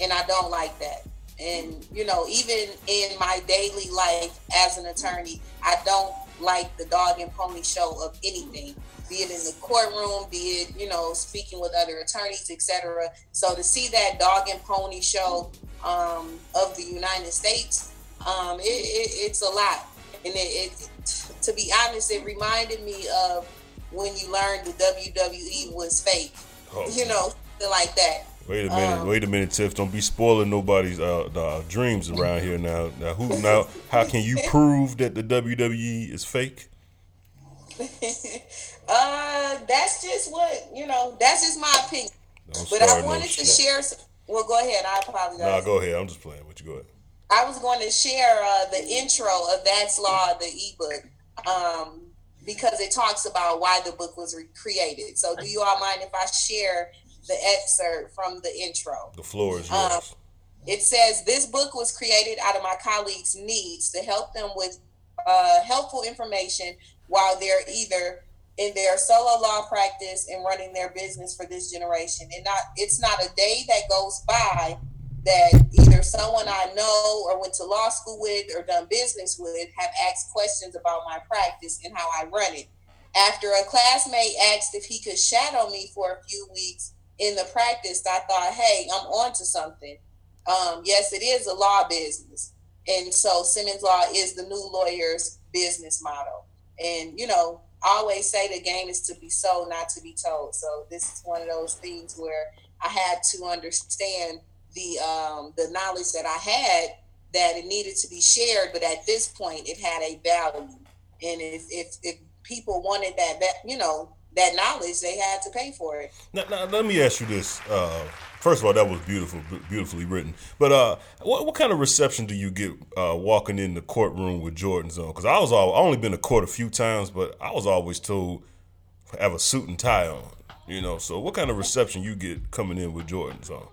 J: and I don't like that. And you know, even in my daily life as an attorney, I don't like the dog and pony show of anything, be it in the courtroom, be it you know speaking with other attorneys, etc. So to see that dog and pony show um, of the United States, um, it, it, it's a lot. And it, it, to be honest, it reminded me of when you learned the WWE was fake.
B: Oh,
J: you know, like that.
B: Wait a minute,
J: Um,
B: wait a minute, Tiff. Don't be spoiling nobody's uh, uh, dreams around here now. Now, who now? How can you prove that the WWE is fake?
J: uh, that's just what you know. That's just my opinion.
B: Don't
J: But I
B: start no
J: wanted to share. Some, well, go ahead. I apologize.
B: Nah, go ahead. I'm just playing with you. Go ahead.
J: I was going to share uh, the intro of That's Law, the ebook, um, because it talks about why the book was re- created. So, do you all mind if I share the excerpt from the intro?
B: The floor is
J: Um,
B: yours.
J: It says this book was created out of my colleagues' needs to help them with uh, helpful information while they're either in their solo law practice and running their business for this generation. And not it's not a day that goes by that either someone I know or went to law school with or done business with have asked questions about my practice and how I run it. After a classmate asked if he could shadow me for a few weeks in the practice, I thought, hey, I'm on to something. Um, yes, it is a law business. And so Simmons Law is the new lawyer's business model. And, you know, I always say the game is to be sold, not to be told. So this is one of those things where I had to understand the um, the knowledge that I had that it needed to be shared, but at this point it had a value. And if if, if people wanted that, that you know that knowledge, they had to pay for it.
B: Now, now let me ask you this. Uh, first of all, that was beautiful, beautifully written. But uh, what, what kind of reception do you get uh, walking in the courtroom with Jordans on? Because I was all, I only been to court a few times, but I was always told have a suit and tie on. You know, so what kind of reception you get coming in with Jordans on?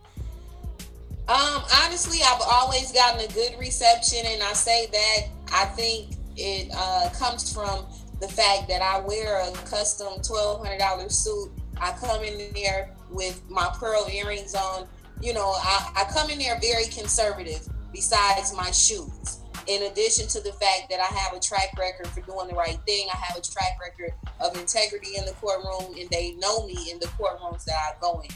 J: Um, honestly, I've always gotten a good reception, and I say that I think it uh, comes from the fact that I wear a custom twelve hundred dollar suit. I come in there with my pearl earrings on. You know, I, I come in there very conservative. Besides my shoes, in addition to the fact that I have a track record for doing the right thing, I have a track record of integrity in the courtroom, and they know me in the courtrooms that I go in.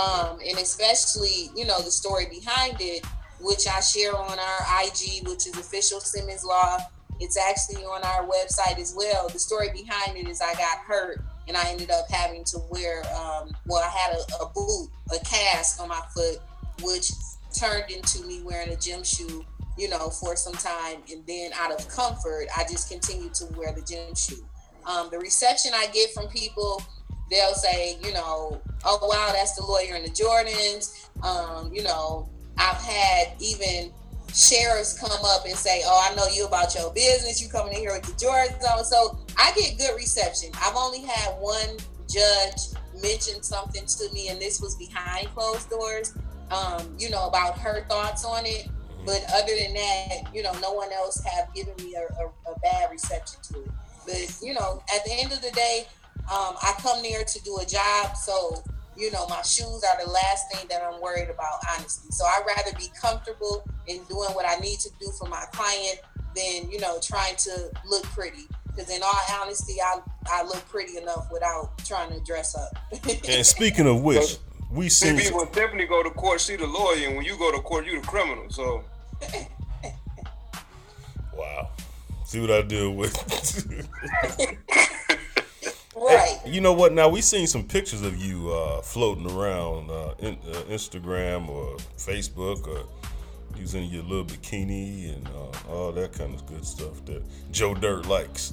J: Um, and especially, you know, the story behind it, which I share on our IG, which is official Simmons Law it's actually on our website as well. The story behind it is I got hurt and I ended up having to wear, um, well, I had a, a boot, a cast on my foot, which turned into me wearing a gym shoe, you know, for some time. And then out of comfort, I just continued to wear the gym shoe. Um, the reception I get from people, they'll say, you know, oh, wow, that's the lawyer in the Jordans. Um, you know, I've had even sheriffs come up and say, "Oh, I know you about your business. You coming in here with the Jordans on." So I get good reception. I've only had one judge mention something to me, and this was behind closed doors. Um, you know about her thoughts on it. But other than that, you know, no one else have given me a, a, a bad reception to it. But you know, at the end of the day, um, I come there to do a job. So you know, my shoes are the last thing that I'm worried about, honestly. So I'd rather be comfortable in doing what I need to do for my client than, you know, trying to look pretty. Because in all honesty, I, I look pretty enough without trying to dress up.
B: and speaking of which, we see.
G: See, when Stephanie go to court, she the lawyer, and when you go to court, you the criminal. So.
B: wow. See what I deal with.
J: Right.
B: Hey, you know what? Now we seen some pictures of you uh, floating around uh, in, uh, Instagram or Facebook or using your little bikini and uh, all that kind of good stuff that Joe Dirt likes.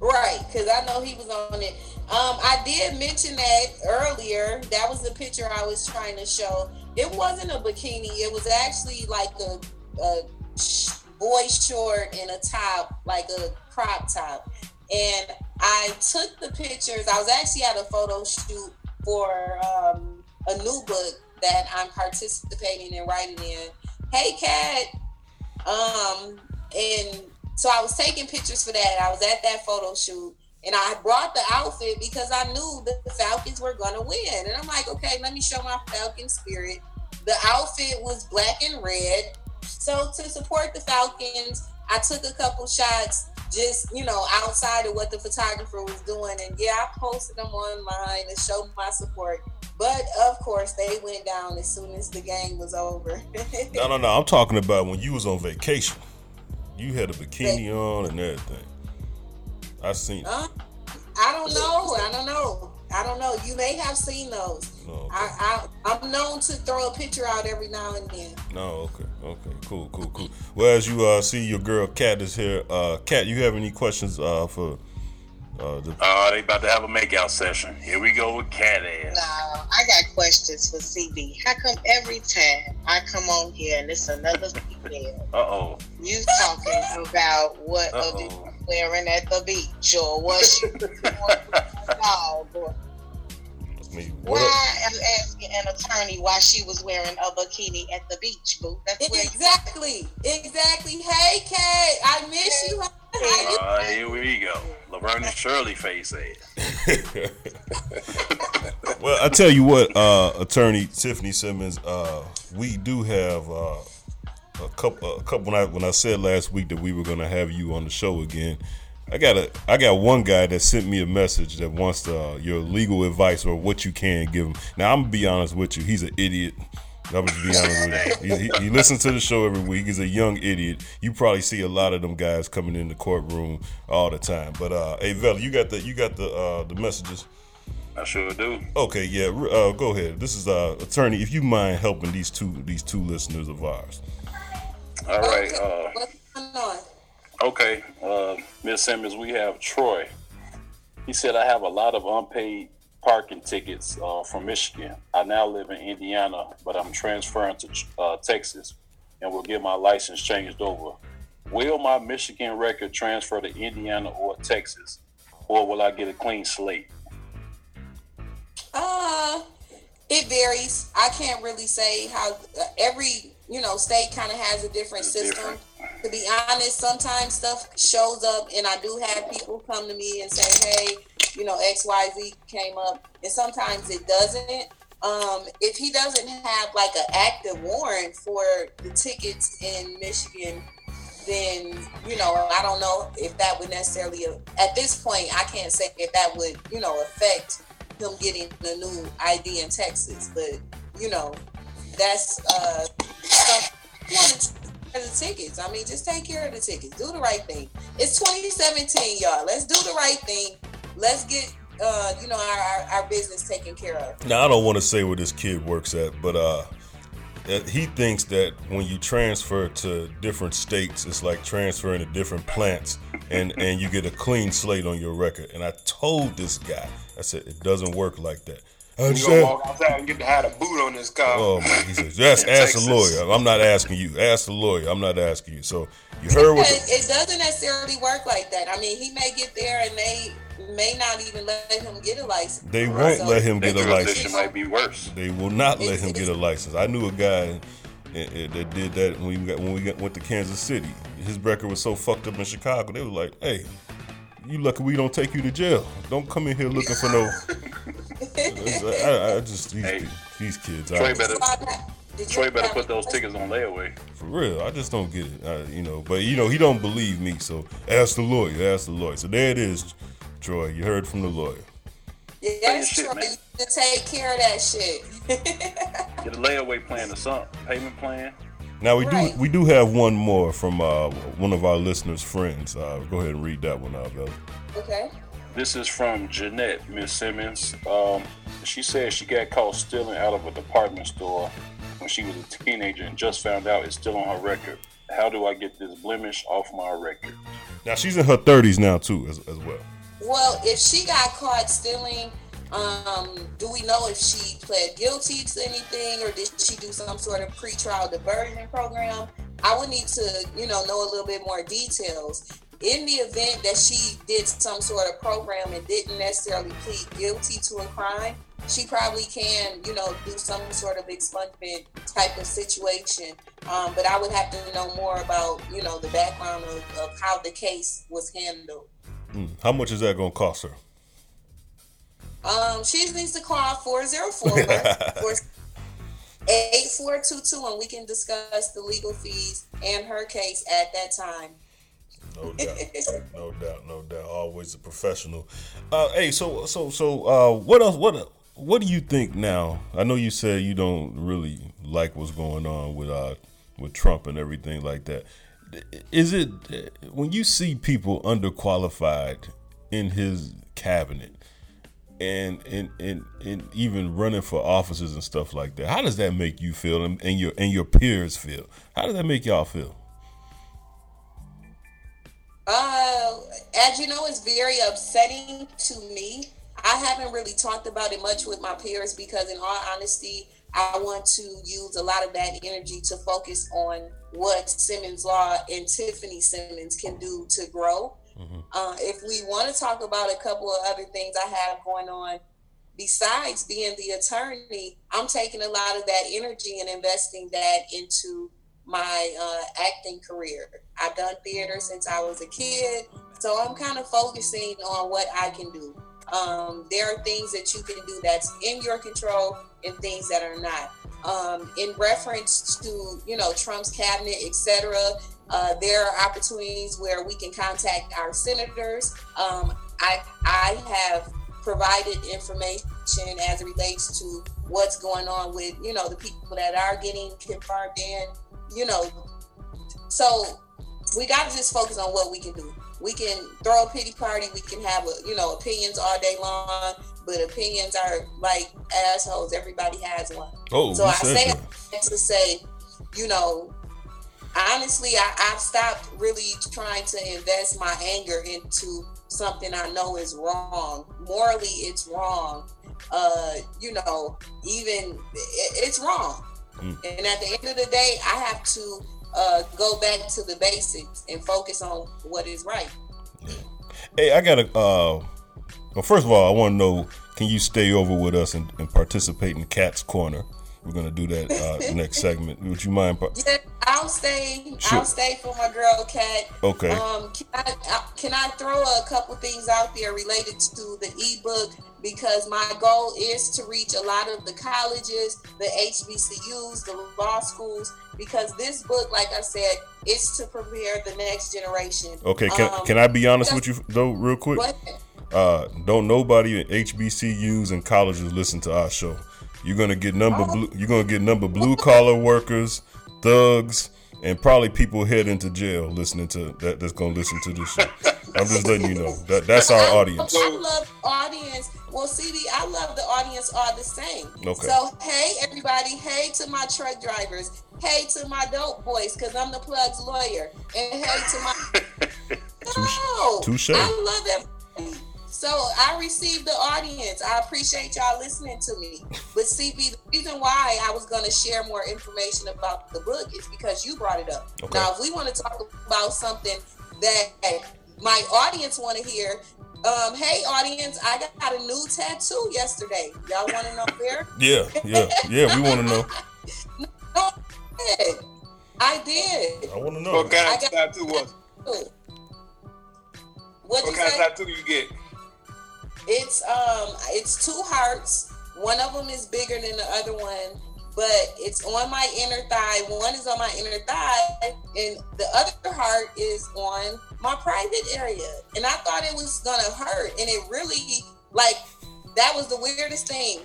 J: Right, because I know he was on it. Um, I did mention that earlier. That was the picture I was trying to show. It wasn't a bikini. It was actually like a, a boy short and a top, like a crop top. And I took the pictures. I was actually at a photo shoot for um, a new book that I'm participating in writing in. Hey, Kat. Um, and so I was taking pictures for that. I was at that photo shoot and I brought the outfit because I knew that the Falcons were going to win. And I'm like, okay, let me show my Falcon spirit. The outfit was black and red. So to support the Falcons, I took a couple shots just you know outside of what the photographer was doing. And yeah i posted them online and showed my support. But of course they went down as soon as the game was over.
B: No no no. I'm talking about when you was on vacation. You had a bikini on and everything. I seen
J: uh, i don't know. I don't know. I don't know. You may have seen those. No, okay. I, I I'm known to throw a picture out every now and then.
B: No, okay, okay, cool, cool, cool. Well, as you uh, see, your girl Kat is here. Uh, Kat, you have any questions uh, for?
I: Uh, the- uh, they about to have a makeout session. Here we go with Kat ass.
K: No, I got questions for CB. How come every time I come on here and it's another female?
I: Uh oh.
K: You talking about what Uh-oh. wearing at the beach or what she dog or why are you asking an attorney why she was wearing a bikini at the beach, boo?
J: That's exactly, exactly. Hey, Kay, I miss you.
I: Uh, here we go. Laverne and Shirley face it.
B: well, I tell you what, uh, Attorney Tiffany Simmons, uh, we do have uh, a couple. A couple when I when I said last week that we were going to have you on the show again. I got a I got one guy that sent me a message that wants uh, your legal advice or what you can give him. Now I'm gonna be honest with you, he's an idiot. I'm gonna be honest with you. He, he, he listens to the show every week. He's a young idiot. You probably see a lot of them guys coming in the courtroom all the time. But uh, hey, Vela, you got the you got the uh, the messages.
I: I sure do.
B: Okay, yeah. Uh, go ahead. This is uh, attorney. If you mind helping these two these two listeners of ours.
I: All right. Uh, What's going on? Okay, uh, Miss Simmons, we have Troy. He said, I have a lot of unpaid parking tickets uh, from Michigan. I now live in Indiana, but I'm transferring to uh, Texas and will get my license changed over. Will my Michigan record transfer to Indiana or Texas, or will I get a clean slate?
J: Uh, it varies. I can't really say how every you know state kind of has a different it's system. Different to be honest, sometimes stuff shows up, and I do have people come to me and say, "Hey, you know, X Y Z came up," and sometimes it doesn't. Um, if he doesn't have like an active warrant for the tickets in Michigan, then you know I don't know if that would necessarily. At this point, I can't say if that would you know affect him getting a new ID in Texas, but you know that's uh, the tickets. I mean, just take care of the tickets. Do the right thing. It's 2017, y'all. Let's do the right thing. Let's get uh, you know, our, our, our business taken care of.
B: Now I don't want to say where this kid works at, but uh he thinks that when you transfer to different states, it's like transferring to different plants, and and you get a clean slate on your record. And I told this guy, I said it doesn't work like that.
G: I'm you gonna walk outside and get to have a boot on this car.
B: Oh man, he says, "Yes, ask the lawyer. I'm not asking you. Ask the lawyer. I'm not asking you." So you heard what?
J: The- it doesn't necessarily work like that. I mean, he may get there and they may not even let him get a license.
B: They won't so let him get a license.
I: It might be worse.
B: They will not let him get a license. I knew a guy eh, eh, that did that when we got when we got, went to Kansas City. His record was so fucked up in Chicago. They were like, "Hey, you lucky we don't take you to jail. Don't come in here looking for no." I, I, just these, hey, these kids.
I: Troy I, better. Troy better put those tickets on layaway.
B: For real, I just don't get it. I, you know, but you know he don't believe me, so ask the lawyer. Ask the lawyer. So there it is, Troy. You heard from the lawyer.
J: Yes, shit, Troy. Man. You to take care of that shit.
I: Get a layaway plan or something. Payment plan.
B: Now we right. do we do have one more from uh, one of our listeners' friends. Uh, go ahead and read that one out, Bella.
J: Okay.
I: This is from Jeanette, Miss Simmons. Um, she said she got caught stealing out of a department store when she was a teenager and just found out it's still on her record. How do I get this blemish off my record?
B: Now she's in her 30s now too, as, as well.
J: Well, if she got caught stealing, um, do we know if she pled guilty to anything or did she do some sort of pretrial diversion program? I would need to, you know, know a little bit more details in the event that she did some sort of program and didn't necessarily plead guilty to a crime, she probably can, you know, do some sort of expungement type of situation. Um, but I would have to know more about, you know, the background of, of how the case was handled.
B: Mm. How much is that going to cost her?
J: Um, she needs to call 404 8422 and we can discuss the legal fees and her case at that time.
B: No doubt, no doubt, no doubt. Always a professional. Uh, hey, so so so, uh, what else? What what do you think now? I know you said you don't really like what's going on with uh with Trump and everything like that. Is it when you see people underqualified in his cabinet and and and, and even running for offices and stuff like that? How does that make you feel and, and your and your peers feel? How does that make y'all feel?
J: Uh, as you know, it's very upsetting to me. I haven't really talked about it much with my peers because, in all honesty, I want to use a lot of that energy to focus on what Simmons Law and Tiffany Simmons can do to grow. Mm-hmm. Uh, if we want to talk about a couple of other things I have going on, besides being the attorney, I'm taking a lot of that energy and investing that into my uh, acting career. I've done theater since I was a kid. So I'm kind of focusing on what I can do. Um, there are things that you can do that's in your control and things that are not. Um, in reference to you know Trump's cabinet, etc. Uh, there are opportunities where we can contact our senators. Um, I I have provided information as it relates to what's going on with you know the people that are getting confirmed in. You know, so we got to just focus on what we can do we can throw a pity party. We can have a, you know opinions all day long, but opinions are like assholes. Everybody has one.
B: Oh,
J: so I say that? to say, you know, honestly, I, I've stopped really trying to invest my anger into something I know is wrong. Morally, it's wrong. Uh, you know, even it, it's wrong. Mm. And at the end of the day, I have to uh, go back to the basics and focus on what is right.
B: Yeah. Hey, I got a. Uh, well, first of all, I want to know: Can you stay over with us and, and participate in Cat's Corner? We're gonna do that uh, next segment. Would you mind?
J: Yeah, I'll stay. Sure. I'll stay for my girl Cat.
B: Okay.
J: Um, can I, can I throw a couple things out there related to the ebook? Because my goal is to reach a lot of the colleges, the HBCUs, the law schools. Because this book, like I said, it's to prepare the next generation.
B: Okay. Can, um, can I be honest with you though, real quick? Uh, don't nobody at HBCUs and colleges listen to our show. You're gonna get number blue. You're gonna get number blue collar workers, thugs, and probably people heading to jail listening to that. That's gonna listen to this shit. I'm just letting you know that that's our audience.
J: I love audience. Well, CB, I love the audience all the same.
B: Okay.
J: So hey, everybody. Hey to my truck drivers. Hey to my dope boys, cause I'm the plug's lawyer. And hey to my.
B: no, Touche.
J: I love them. So I received the audience. I appreciate y'all listening to me. But CB, the reason why I was going to share more information about the book is because you brought it up. Okay. Now, if we want to talk about something that my audience want to hear, um, hey audience, I got a new tattoo yesterday. Y'all want to know where?
B: yeah, yeah, yeah. We want to know.
J: no, I did.
B: I want to know.
G: What kind of tattoo was?
J: What,
G: what kind say? of tattoo you get?
J: It's um it's two hearts. One of them is bigger than the other one, but it's on my inner thigh. One is on my inner thigh, and the other heart is on my private area. And I thought it was gonna hurt, and it really like that was the weirdest thing.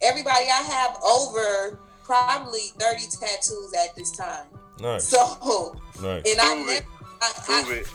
J: Everybody, I have over probably 30 tattoos at this time.
B: Nice.
J: So,
B: nice.
J: and
G: prove
J: I,
G: it. I, prove I, it.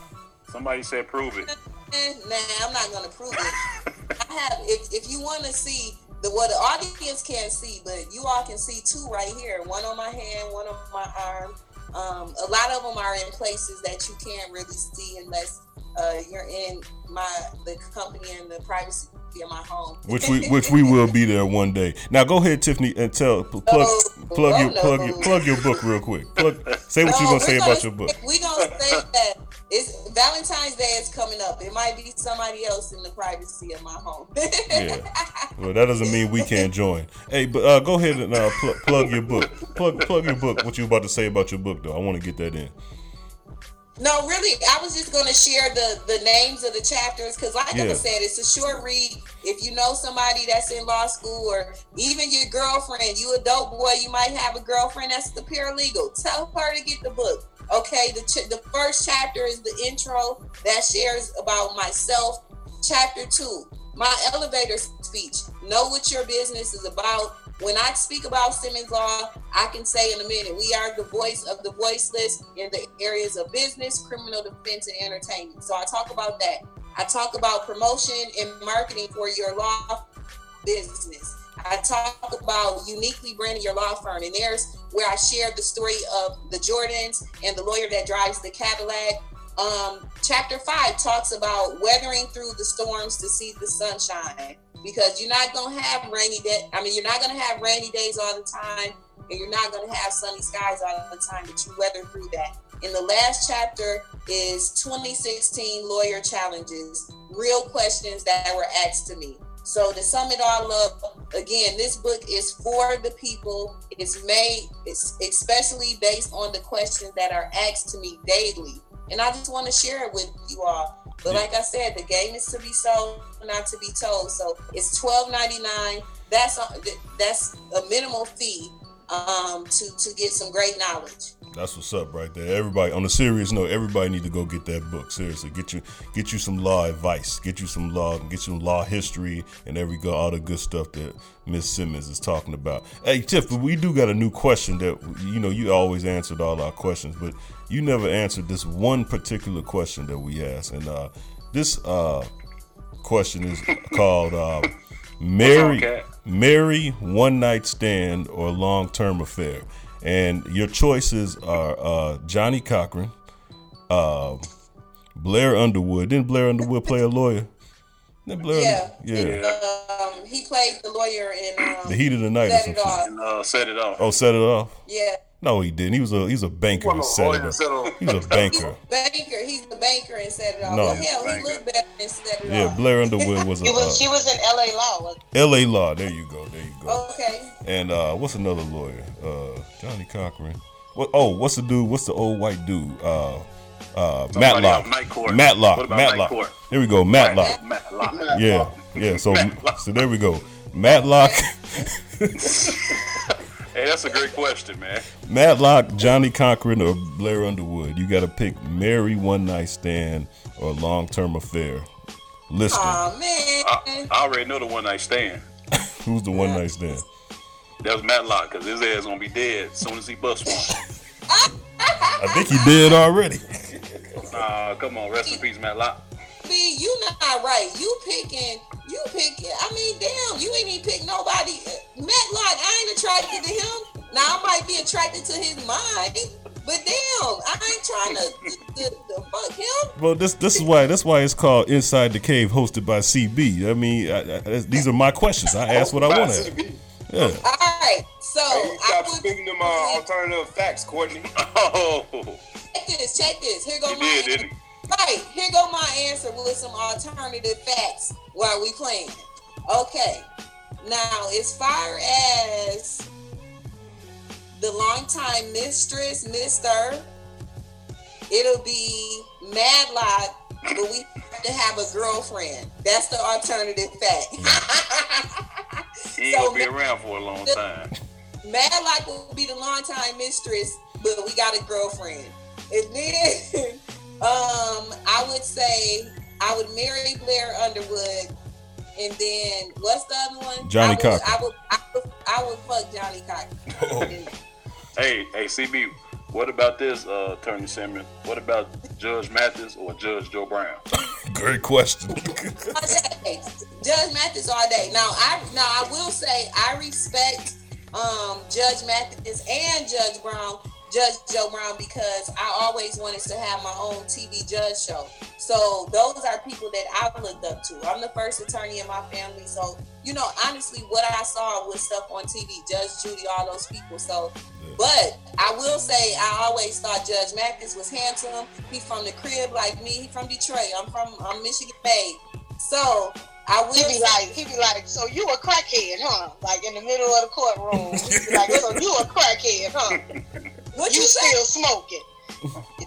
G: Somebody said prove it.
J: Nah, I'm not gonna prove it. I have. If if you want to see the what the audience can't see, but you all can see two right here. One on my hand, one on my arm. Um, a lot of them are in places that you can't really see unless uh, you're in my the company and the privacy of my home.
B: which we which we will be there one day. Now go ahead, Tiffany, and tell plug oh, plug oh, your no. plug your plug your book real quick. Plug, say what no, you're gonna say
J: gonna,
B: about your book.
J: We gonna say that it's Valentine's Day is coming up. It might be somebody else in the privacy of my home.
B: yeah. Well, that doesn't mean we can't join. Hey, but uh, go ahead and uh, pl- plug your book. Plug plug your book. What you about to say about your book, though? I want to get that in.
J: No, really, I was just going to share the the names of the chapters because, like yeah. I said, it's a short read. If you know somebody that's in law school, or even your girlfriend, you a dope boy, you might have a girlfriend that's the paralegal. Tell her to get the book. Okay, the ch- the first chapter is the intro that shares about myself. Chapter two, my elevator speech. Know what your business is about when I speak about Simmons Law, I can say in a minute, we are the voice of the voiceless in the areas of business, criminal defense, and entertainment. So I talk about that. I talk about promotion and marketing for your law business. I talk about uniquely branding your law firm. And there's where I share the story of the Jordans and the lawyer that drives the Cadillac. Um, chapter five talks about weathering through the storms to see the sunshine because you're not gonna have rainy day. I mean, you're not gonna have rainy days all the time, and you're not gonna have sunny skies all the time. But you weather through that. And the last chapter is 2016 lawyer challenges, real questions that were asked to me. So to sum it all up, again, this book is for the people. It's made, it's especially based on the questions that are asked to me daily. And I just want to share it with you all But like I said, the game is to be sold, not to be told. So it's twelve ninety nine. That's a, that's a minimal fee um, to to get some great knowledge.
B: That's what's up right there. Everybody on a serious note, everybody need to go get that book. Seriously, get you get you some law advice, get you some law, get you some law history, and every go all the good stuff that Miss Simmons is talking about. Hey Tiff, we do got a new question that you know you always answered all our questions, but you never answered this one particular question that we asked, and uh, this uh, question is called uh, "Marry Marry One Night Stand or Long Term Affair." And your choices are uh, Johnnie Cochran, uh, Blair Underwood. Didn't Blair Underwood play a lawyer?
J: Blair yeah, yeah. um, he played the lawyer in um,
B: the heat of the night.
J: Set it off.
I: And, uh, set it off.
B: Oh, set it off.
J: Yeah.
B: No, he didn't. He was a he's a banker and set it off. He was a banker.
J: banker. He's a banker and set it off. No, well, hell, he looked better and set it
B: yeah,
J: off.
B: Blair Underwood was a.
K: was,
B: uh,
K: she was in L.A. Law.
B: L.A. Law. There you go. There you
J: go. Okay.
B: And uh, what's another lawyer? Uh, Johnnie Cochran. What? Oh, what's the dude? What's the old white dude? Uh, uh, Matlock. Matlock. Matlock. There we go. Matlock. Matlock. Yeah. Yeah. So so there we go. Matlock.
I: Hey, that's a great question, man.
B: Matlock, Johnnie Cochran, or Blair Underwood? You got to pick marry, one night stand, or long term affair. Listen.
J: Oh man.
I: I, I, already know the one night stand.
B: Who's the one night stand?
I: That was Matlock, because his ass gonna be dead as soon as he busts
B: one. I think he did already.
I: Nah, come on, rest in peace, Matlock.
J: See, you not right. You picking, you pick it. I mean, damn, you ain't even pick nobody. Matlock, I ain't attracted to him. Now I might be attracted to his mind, but damn, I ain't trying to, to, to, fuck him.
B: Well, this this is why that's why it's called Inside the Cave, hosted by CB. I mean, I, I, these are my questions. I ask what I want to.
J: Yeah. All right, so
G: hey, stop would, speaking them uh, alternative facts, Courtney.
I: Oh.
J: Check this. Check this. Here go
I: you
J: my.
I: Did,
J: Right, here go my answer with some alternative facts while we playing. Okay, now as far as the longtime mistress, Mister, it'll be Matlock, but we have to have a girlfriend. That's the alternative
I: fact. he ain't so, gonna be around for a long time.
J: Matlock will be the longtime mistress, but we got a girlfriend. And then Um, I would say I would marry Blair Underwood, and then what's the other one?
B: Johnnie
J: Cochran.
B: I
J: would, I would, I would fuck Johnnie Cochran. Oh.
I: hey, hey, CB, what about this, uh, Attorney Simmons? What about Judge Mathis or Judge Joe Brown?
B: Great question.
J: Judge Mathis all day. Now, I now I will say I respect um, Judge Mathis and Judge Brown Judge Joe Brown because I always wanted to have my own TV judge show. So those are people that I've looked up to. I'm the first attorney in my family. So, you know, honestly, what I saw was stuff on TV, Judge Judy, all those people. So, but I will say, I always thought Judge Mathis was handsome. He's from the crib like me. He from Detroit. I'm from I'm Michigan made. So I will
K: he be like, he be like, so you a crackhead, huh? Like in the middle of the courtroom. like, so you a crackhead, huh?
J: What
K: you,
J: you
K: still smoking?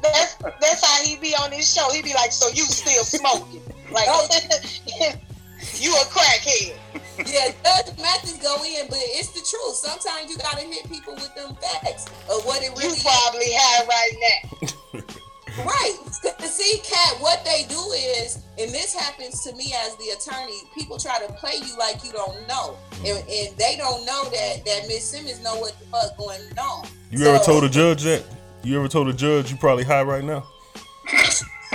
K: that's that's how he be on his show. He be like, so you still smoking? Like, you a crackhead?
J: Yeah, Judge Mathis go in, but it's the truth. Sometimes you gotta hit people with them facts of what it really.
K: You probably have right now.
J: Right. See, Cat, what they do is, and this happens to me as the attorney, people try to play you like you don't know. And, and they don't know that that Miss Simmons know what the fuck going on.
B: You so, ever told a judge that? You ever told a judge you probably high right now?
J: told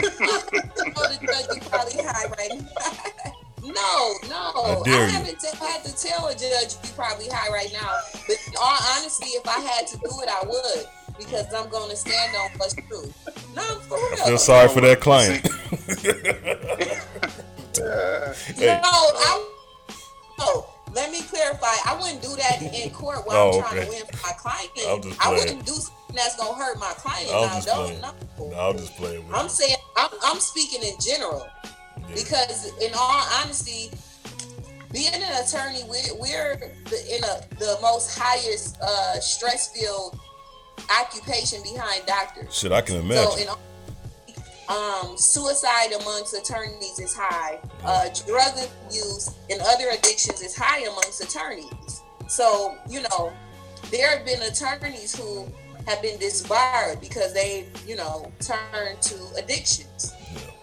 J: a judge you probably high right now. No, no. I, I haven't t- had to tell a judge you probably high right now. But in all honesty, if I had to do it, I would because I'm going to stand on what's true. No, for real. I
B: feel sorry for that client.
J: hey. No, I. No, let me clarify. I wouldn't do that in court while oh, I'm trying okay. to win for my client. I wouldn't do something that's gonna hurt my client.
B: I'll
J: now,
B: just
J: play.
B: No. I'll just play with
J: I'm saying I'm, I'm speaking in general yeah. because, in all honesty, being an attorney, we're, we're in a, the most highest uh, stress field occupation behind doctors.
B: Shit, I can imagine.
J: So in, Um, suicide amongst attorneys is high. Uh, drug use and other addictions is high amongst attorneys. So, you know, there have been attorneys who have been disbarred because they, you know, turned to addictions.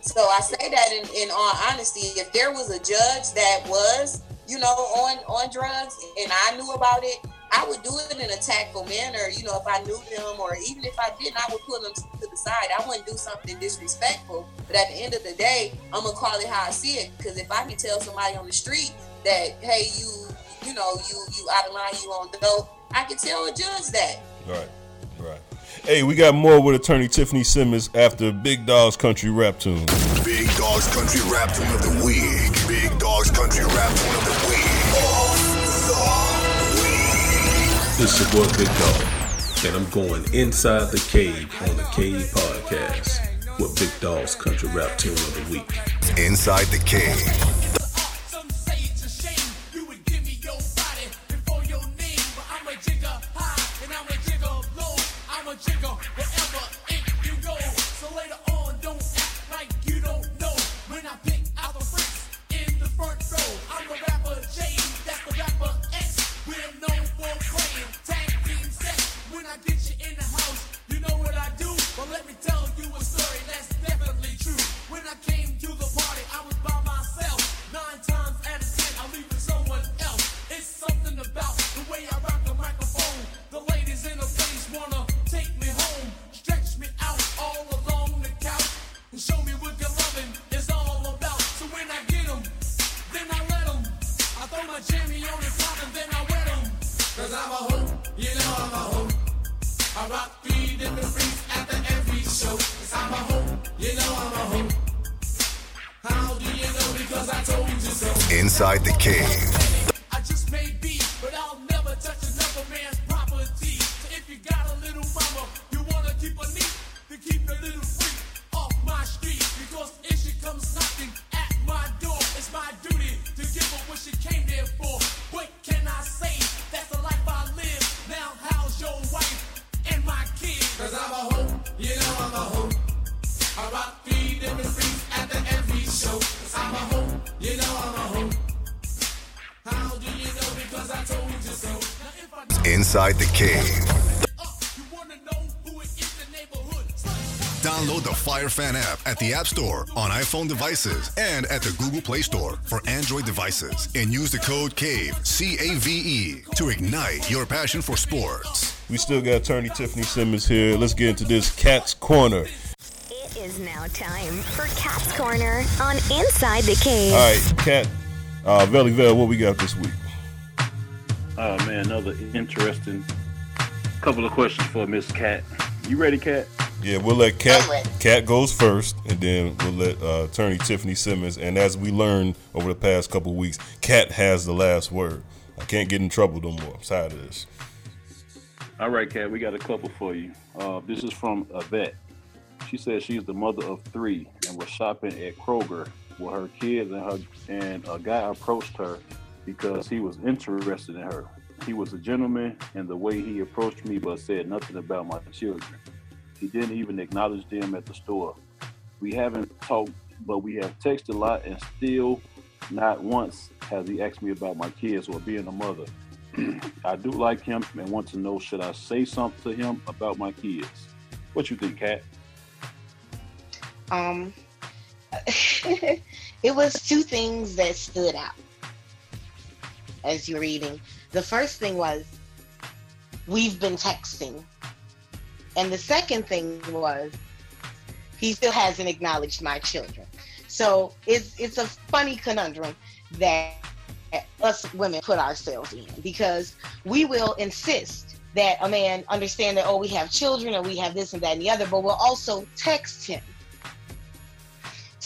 J: So I say that in, in all honesty, if there was a judge that was, you know, on on drugs and I knew about it, I would do it in a tactful manner. You know, if I knew them, or even if I didn't, I would pull them to the side. I wouldn't do something disrespectful. But at the end of the day, I'm gonna call it how I see it. Because if I can tell somebody on the street that, hey, you, you know, you you out of line, you on dope, I can tell a judge that.
B: Right, right. Hey, we got more with attorney Tiffany Simmons after Big Dog's Country Rap Tune.
I: Big Dog's Country Rap Tune of the Week. Big Dog's Country Rap Tune of the Week.
L: It's your boy Big Dog, and I'm going inside the cave on the Cave Podcast with Big Dog's Country Rap Tune of the Week.
I: Inside the Cave. Inside the Cave. Download the Fire Fan app at the App Store on iPhone devices and at the Google Play Store for Android devices. And use the code CAVE, C A V E, to ignite your passion for sports.
B: We still got attorney Tiffany Simmons here. Let's get into this Cat's Corner.
M: It is now time for Cat's Corner on Inside the Cave.
B: All right, Cat, uh, Valley Vale, what we got this week?
F: Oh man, another interesting couple of questions for Miss Cat. You ready, Cat?
B: Yeah, we'll let Cat Cat goes first, and then we'll let uh, Attorney Tiffany Simmons. And as we learned over the past couple of weeks, Cat has the last word. I can't get in trouble no more. I'm tired of this.
F: All right, Cat, we got a couple for you. Uh, this is from a vet. She says she's the mother of three and was shopping at Kroger with her kids and her and a guy approached her because he was interested in her. He was a gentleman in the way he approached me, but said nothing about my children. He didn't even acknowledge them at the store. We haven't talked, but we have texted a lot, and still not once has he asked me about my kids or being a mother. I do like him and want to know should I say something to him about my kids? What you think, Kat?
K: Um, it was two things that stood out as you're reading. The first thing was, we've been texting. And the second thing was, he still hasn't acknowledged my children. So it's it's a funny conundrum that us women put ourselves in because we will insist that a man understand that oh we have children and we have this and that and the other, but we'll also text him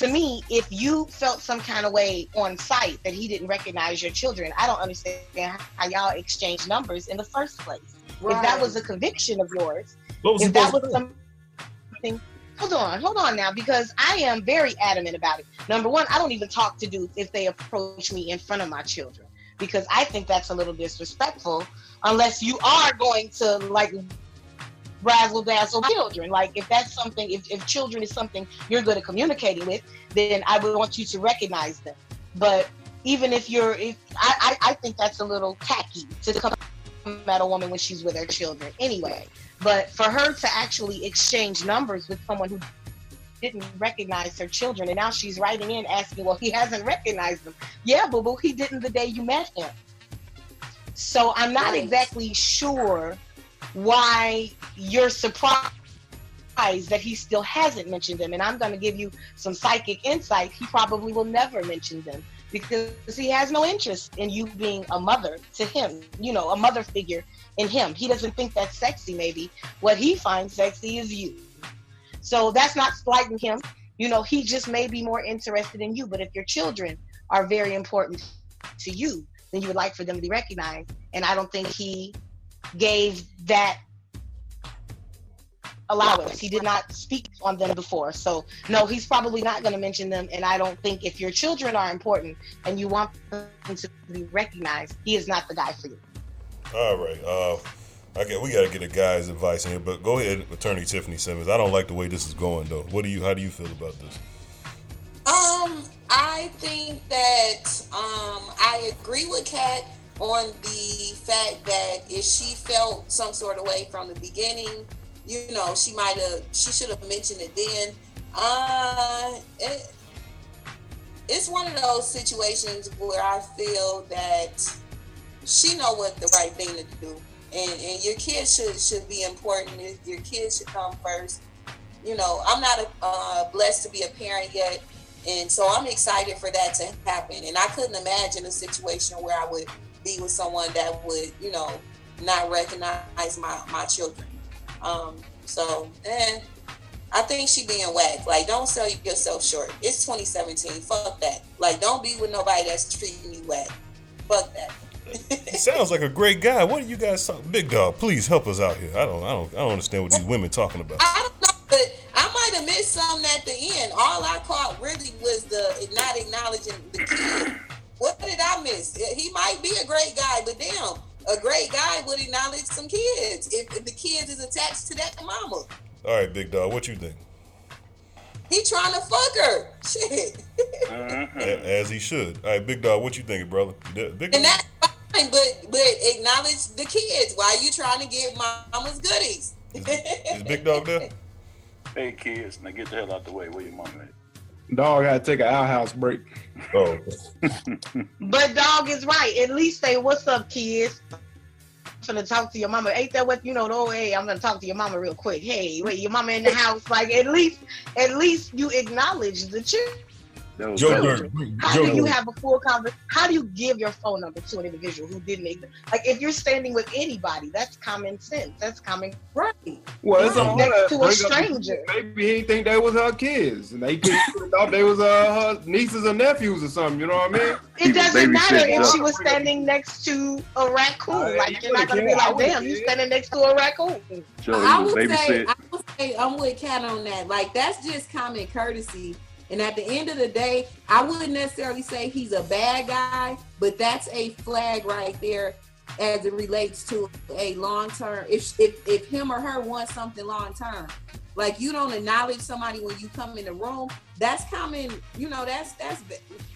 K: to me, if you felt some kind of way on site that he didn't recognize your children, I don't understand how y'all exchange numbers in the first place. Right. If that was a conviction of yours, if that was something, hold on, hold on now, because I am very adamant about it. Number one, I don't even talk to dudes if they approach me in front of my children because I think that's a little disrespectful unless you are going to like razzle dazzle children. Like if that's something, if, if children is something you're good at communicating with, then I would want you to recognize them. But even if you're, if I, I, I think that's a little tacky to come at a woman when she's with her children anyway. But for her to actually exchange numbers with someone who didn't recognize her children, and now she's writing in asking, well, he hasn't recognized them. Yeah, boo boo, he didn't the day you met him. So I'm not exactly sure why you're surprised that he still hasn't mentioned them. And I'm going to give you some psychic insight. He probably will never mention them because he has no interest in you being a mother to him, you know, a mother figure in him. He doesn't think that's sexy, maybe. What he finds sexy is you. So that's not slighting him. You know, he just may be more interested in you. But if your children are very important to you, then you would like for them to be recognized. And I don't think he gave that allowance. He did not speak on them before. So, no, he's probably not going to mention them. And I don't think if your children are important and you want them to be recognized, he is not the guy for you.
B: All right. Uh, I get we got to get a guy's advice in here, but go ahead, Attorney Tiffany Simmons. I don't like the way this is going, though. What do you? How do you feel about this?
J: Um, I think that um, I agree with Kat on the fact that if she felt some sort of way from the beginning, you know, she might have, she should have mentioned it then. Uh, it, it's one of those situations where I feel that she know what the right thing to do and, and your kids should should be important. Your kids should come first. You know, I'm not a, uh, blessed to be a parent yet, and so I'm excited for that to happen. And I couldn't imagine a situation where I would be with someone that would, you know, not recognize my my children. Um, so, eh, I think she being whacked. Like, don't sell yourself short. It's 2017. Fuck that. Like, don't be with nobody that's treating you whack. Fuck that
B: he sounds like a great guy. What are you guys talking? Big dog, please help us out here. I don't, I don't, I don't understand what these women talking about.
J: I don't know, but I might have missed something at the end. All I caught really was the not acknowledging the kid. What did I miss? He might be a great guy, but damn, a great guy would acknowledge some kids if, if the kids is attached to that mama.
B: All right, big dog, what you think?
J: He trying to fuck her. Shit.
B: Uh-huh. As he should. All right, big dog, what you thinking, brother? Big
J: and that's fine, but but acknowledge the kids. Why are you trying to get mama's goodies?
B: Is, is Big Dog there?
I: Hey kids, now get the hell out the way. Where your mom at?
D: Dog had to take an outhouse break.
B: Oh.
K: but dog is right. At least say, "What's up, kids?" I'm gonna talk to your mama. Ain't that what you know? Oh, hey, I'm gonna talk to your mama real quick. Hey, wait, your mama in the house. Like at least, at least you acknowledge the truth. Joe Dirt. How Joe do you have a full conversation? How do you give your phone number to an individual who didn't even like? If you're standing with anybody, that's common sense. That's common right.
D: Well, it's right. next to a stranger. Maybe he think they was her kids, and they thought they was uh, her nieces or nephews or something. You know what I mean?
K: It doesn't matter if she was standing next to a raccoon. Uh, like you're not gonna be like, damn, you standing next to a raccoon.
J: I would say, I would say, I'm with Kat on that. Like that's just common courtesy and at the end of the day, I wouldn't necessarily say he's a bad guy, but that's a flag right there as it relates to a long term. If, if if him or her wants something long term, like you don't acknowledge somebody when you come in the room, that's common. You know, that's that's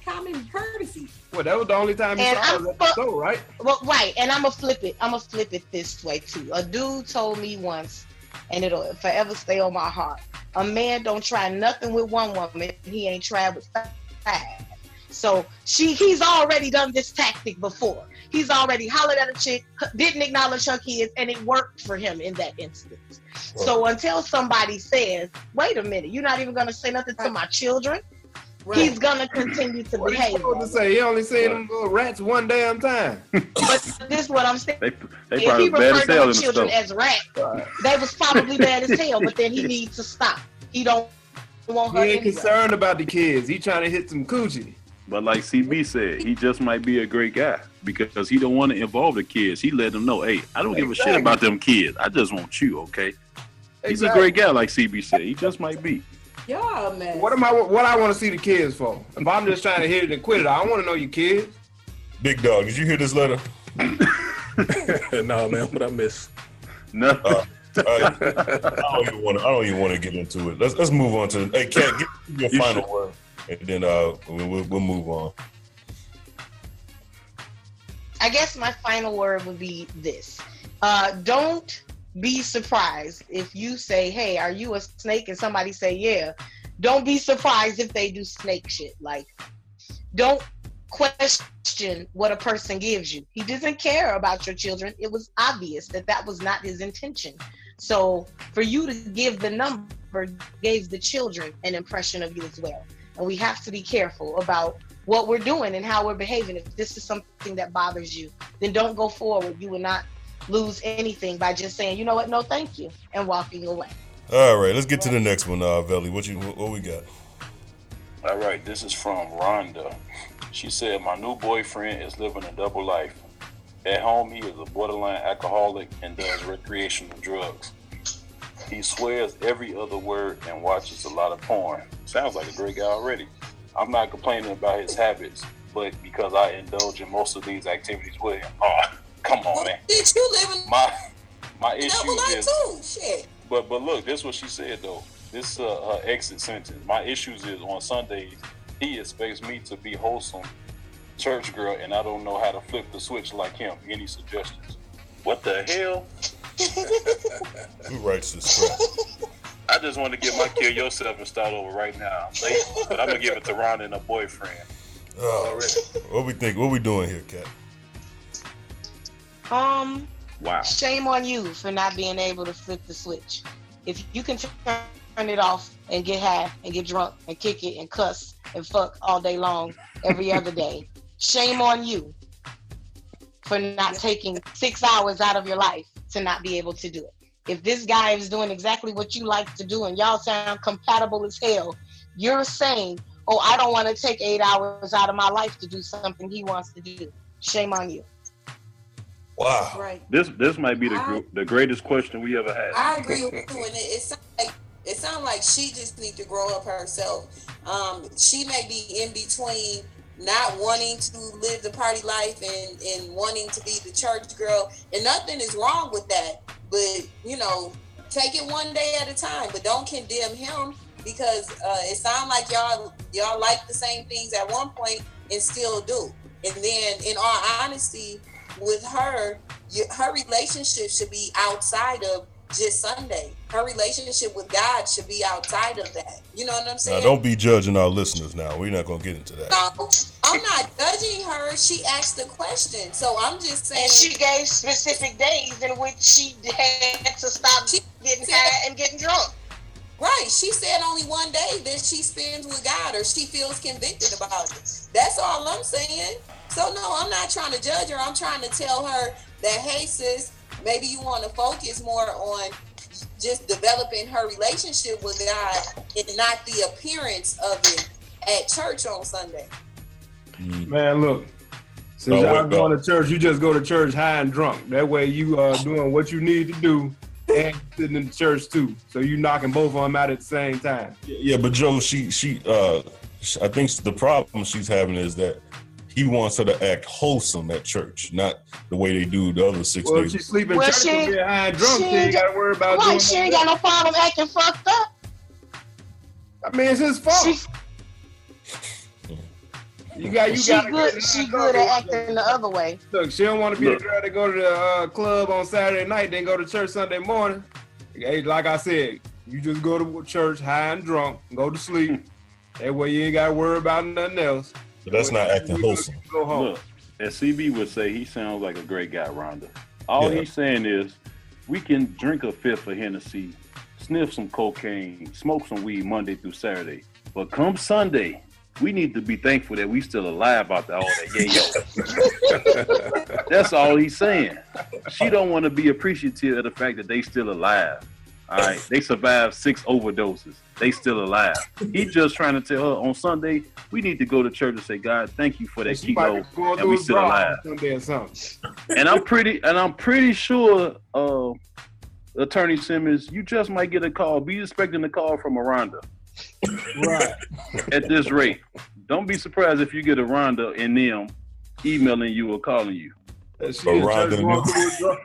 J: common courtesy.
D: Well, that was the only time he saw I'm, us at right?
K: Well, right. And I'm gonna flip it. I'm gonna flip it this way too. A dude told me once, and it'll forever stay on my heart. A man don't try nothing with one woman. He ain't tried with five. So she, he's already done this tactic before. He's already hollered at a chick, didn't acknowledge her kids, and it worked for him in that instance. Right. So until somebody says, "Wait a minute, you're not even going to say nothing to my children," Right. he's gonna continue to
D: what
K: behave.
D: What to say? He only seen them little rats one damn time.
K: but this is what I'm saying. They, they if he referred to the children as rats, right. they was probably bad as hell. But then he needs to stop. He don't want
D: her. He ain't anyway. concerned about the kids. He trying to hit some coochie.
I: But like CB said, he just might be a great guy because he don't want to involve the kids. He let them know, hey, I don't give a shit about them kids. I just want you, okay? He's a great guy, like CB said. He just might be.
J: Y'all man.
D: What am I? What I want to see the kids for? If I'm just trying to hit it and quit it, I want to know you kids.
B: Big dog, did you hear this letter?
H: no, man. What I miss?
I: No. Uh,
B: I don't even want. to. I don't even want to get into it. Let's let's move on to. Hey, Cat, give your
F: You
B: final
F: should-
B: word, and then uh we'll, we'll, we'll move on.
K: I guess my final word would be this. Uh, don't be surprised if you say, Hey, are you a snake? And somebody say, Yeah. Don't be surprised if they do snake shit. Like, don't question what a person gives you. He doesn't care about your children. It was obvious that that was not his intention. So, for you to give the number gave the children an impression of you as well. And we have to be careful about what we're doing and how we're behaving. If this is something that bothers you, then don't go forward. You will not lose anything by just saying, you know what, no, thank you, and walking away.
B: All right, let's get to the next one, uh, Veli. What you what, what we got?
I: All right, this is from Rhonda. She said, My new boyfriend is living a double life. At home, he is a borderline alcoholic and does recreational drugs. He swears every other word and watches a lot of porn. Sounds like a great guy already. I'm not complaining about his habits, but because I indulge in most of these activities with him. Oh, come on, man.
J: Did you live in
I: My my issue
J: double life
I: is
J: too? Shit.
I: but but look, this is what she said though. This uh, her exit sentence. My issues is on Sundays he expects me to be wholesome, church girl, and I don't know how to flip the switch like him. Any suggestions? What the hell?
B: Who writes this crap?
I: I just want to get my kill yourself and start over right now. I'm late, but I'm gonna give it to Ron and a boyfriend.
B: Oh, what we think? What we doing here, Cat?
K: Um,
F: Wow.
K: shame on you for not being able to flip the switch. If you can turn it off and get high and get drunk and kick it and cuss and fuck all day long every other day, shame on you for not taking six hours out of your life to not be able to do it. If this guy is doing exactly what you like to do and y'all sound compatible as hell, you're saying, Oh, I don't want to take eight hours out of my life to do something he wants to do. Shame on you.
B: Wow.
J: Right.
F: This this might be the gr- the greatest question we ever had.
J: I agree with you, and it, it sounds like it sounds like she just needs to grow up herself. Um, she may be in between not wanting to live the party life and and wanting to be the church girl, and nothing is wrong with that. But you know, take it one day at a time. But don't condemn him because uh, it sounds like y'all y'all like the same things at one point and still do. And then, in all honesty, with her, her relationship should be outside of just Sunday. Her relationship with God should be outside of that. You know what I'm saying?
B: Now,
J: saying?
B: don't be judging our listeners. Now, we're not gonna get into that.
J: No, I'm not judging her. She asked the question, so I'm just saying.
K: And she gave specific days in which she had to stop getting high and getting drunk.
J: Right. She said only one day that she spends with God or she feels convicted about it. That's all I'm saying. So no, I'm not trying to judge her. I'm trying to tell her that hey sis, maybe you want to focus more on just developing her relationship with God and not the appearance of it at church on Sunday.
D: Man, look. Since
B: No,
D: y'all going
B: no.
D: to church, you just go to church high and drunk. That way you are doing what you need to do and sitting in the church too. So you knocking both of them out at the same time.
B: Yeah, but Joe, she she uh, I think the problem she's having is that he wants her to act wholesome at church, not the way they do the other six
D: Well,
B: days.
D: she sleep in
K: Well,
D: church
K: she
D: and high and drunk,
K: she
D: she ain't
K: ain't
D: got to worry about doing
K: Right, she ain't got no problem acting fucked up.
D: I mean, it's his fault.
K: She,
D: you got you
K: she
D: got
K: good. She good at acting the other way.
D: Look, she don't want to be
F: Look.
D: the girl that go to the uh, club on Saturday night, then go to church Sunday morning. Hey, like I said, you just go to church high and drunk, go to sleep. that way you ain't got to worry about nothing else.
B: But that's not acting wholesome.
D: Go home.
F: Look, as CB would say, he sounds like a great guy, Rhonda. All
B: Yeah.
F: he's saying is, we can drink a fifth of Hennessy, sniff some cocaine, smoke some weed Monday through Saturday, but come Sunday, we need to be thankful that we still alive after all that yayo. That's all he's saying. She don't want to be appreciative of the fact that they still alive. All right, they survived six overdoses. They still alive. He just trying to tell her on Sunday we need to go to church and say, God, thank you for that
D: She might be
F: kilo,
D: going
F: and we still alive.
D: Sunday or something.
F: And I'm pretty, and I'm pretty sure, uh, Attorney Simmons, you just might get a call. Be expecting a call from a Rhonda
D: Right.
F: at this rate. Don't be surprised if you get a Rhonda and them emailing you or calling you.
D: She in church going through a draw.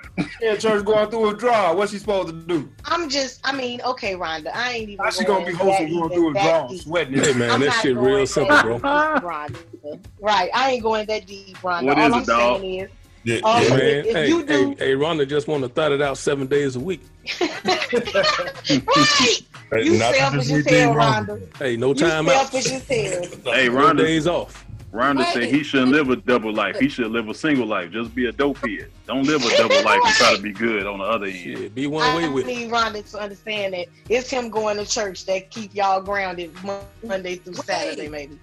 D: Church going through a draw. What's she supposed to do?
K: I'm just, I mean, okay, Rhonda, I ain't even.
D: How she gonna be hosting going through a draw, sweating?
H: Hey man,
K: I'm
H: that shit real simple, bro.
K: deep, Rhonda. Right, I ain't going that deep, Rhonda.
H: What
K: All
H: is
K: I'm
H: it, dog?
K: saying is,
B: Yeah,
K: um,
H: man,
K: if, if
H: hey,
K: you do,
H: hey, hey, Rhonda just want to thought it out seven days a week.
K: right, you
B: not
K: selfish
B: just
K: as hell. Rhonda.
H: Hey, no
K: You
H: time out.
K: selfish as hell.
N: Hey,
H: No
N: Rhonda.
H: days off.
N: Rhonda said he shouldn't live a double life. He should live a single life. Just be a dope head. Don't live a double life and try to be good on the other end.
H: Shit, be one
K: I
H: way with it.
K: need Rhonda to understand that it's him going to church that keep y'all grounded Monday through Saturday, maybe.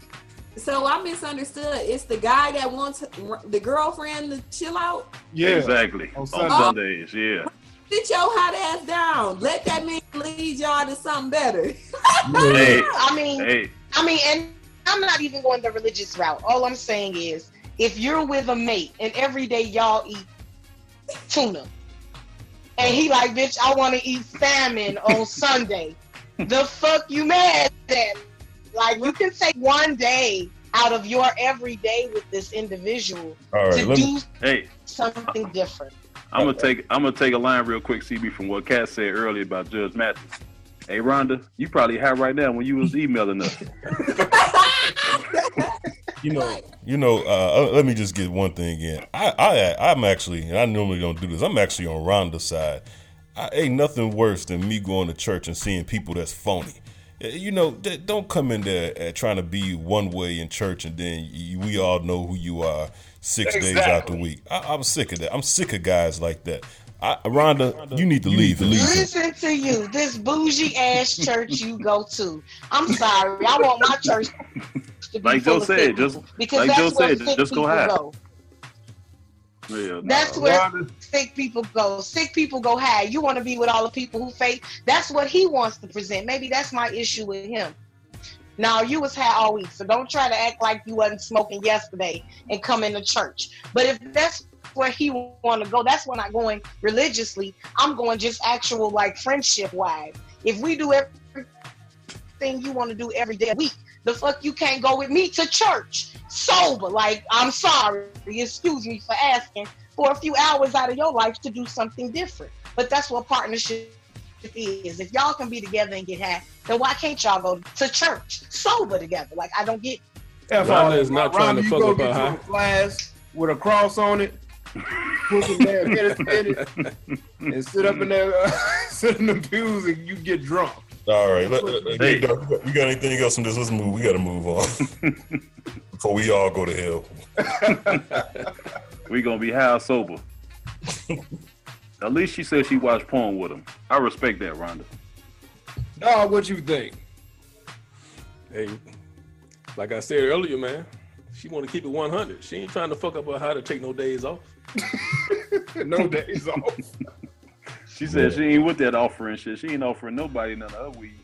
J: So I misunderstood. It's the guy that wants the girlfriend to chill out.
D: Yeah.
N: Exactly.
D: On
N: On
D: Sunday.
N: Sundays, yeah.
J: Sit your hot ass down. Let that man lead y'all to something better.
N: Hey,
K: I mean,
N: hey,
K: I mean, and I'm not even going the religious route. All I'm saying is, if you're with a mate and every day y'all eat tuna, and he like, bitch, I want to eat salmon on Sunday, the fuck you mad at? Like, you can take one day out of your everyday with this individual
B: All right,
K: to do
B: me-
N: hey.
K: something different.
N: I'm gonna take I'm gonna take a line real quick, CB, from what Kat said earlier about Judge Mathis. Hey Rhonda, you probably high right now when you was emailing us.
B: You know, you know. Uh, uh, let me just get one thing in. I, I, I'm actually, and I normally don't do this. I'm actually on Rhonda's side. I, ain't nothing worse than me going to church and seeing people that's phony. Uh, You know, don't come in there uh, trying to be one way in church, and then you, we all know who you are six days out the week. I, I'm sick of that. I'm sick of guys like that. I, Rhonda, you need to leave. Leave.
K: Listen to you, this bougie ass church you go to. I'm sorry, I want my church to be
N: Like Joe said,
K: sick
N: just
K: because
N: like
K: that's
N: Joe
K: where
N: said,
K: sick
N: just go
K: people
N: high.
K: go.
N: Yeah,
K: That's
N: nah.
K: where sick people go. Sick people go high. You want to be with all the people who fake. That's what he wants to present. Maybe that's my issue with him. Now you was high all week, so don't try to act like you wasn't smoking yesterday and come into church. But if that's where he want to go, that's when I'm going religiously. I'm going just actual like friendship wise. If we do everything you want to do every day a week, the fuck you can't go with me to church sober. Like I'm sorry, excuse me for asking for a few hours out of your life to do something different. But that's what partnership is. If y'all can be together and get high, then why can't y'all go to church sober together? Like I don't get.
D: F
H: Rhonda
D: all
H: is
D: that.
H: not trying to fuck
D: go
H: up
D: get
H: her
D: you
H: high.
D: a flask with a cross on it. Put some damn medicine in it, and sit up in there, uh, sit in the pews, and you get drunk.
B: All right, let, let- let- you, got, got anything else on this? Let's move. We got to move on before we all go to hell.
N: we gonna be high sober. At least she said she watched porn with him. I respect that, Rhonda.
D: Dog, what you think?
H: Hey, like I said earlier, man, she want to keep it 100. She ain't trying to fuck up her how to take no days off.
D: no days off.
N: She said she ain't with that offering shit. She ain't offering nobody none of her weed.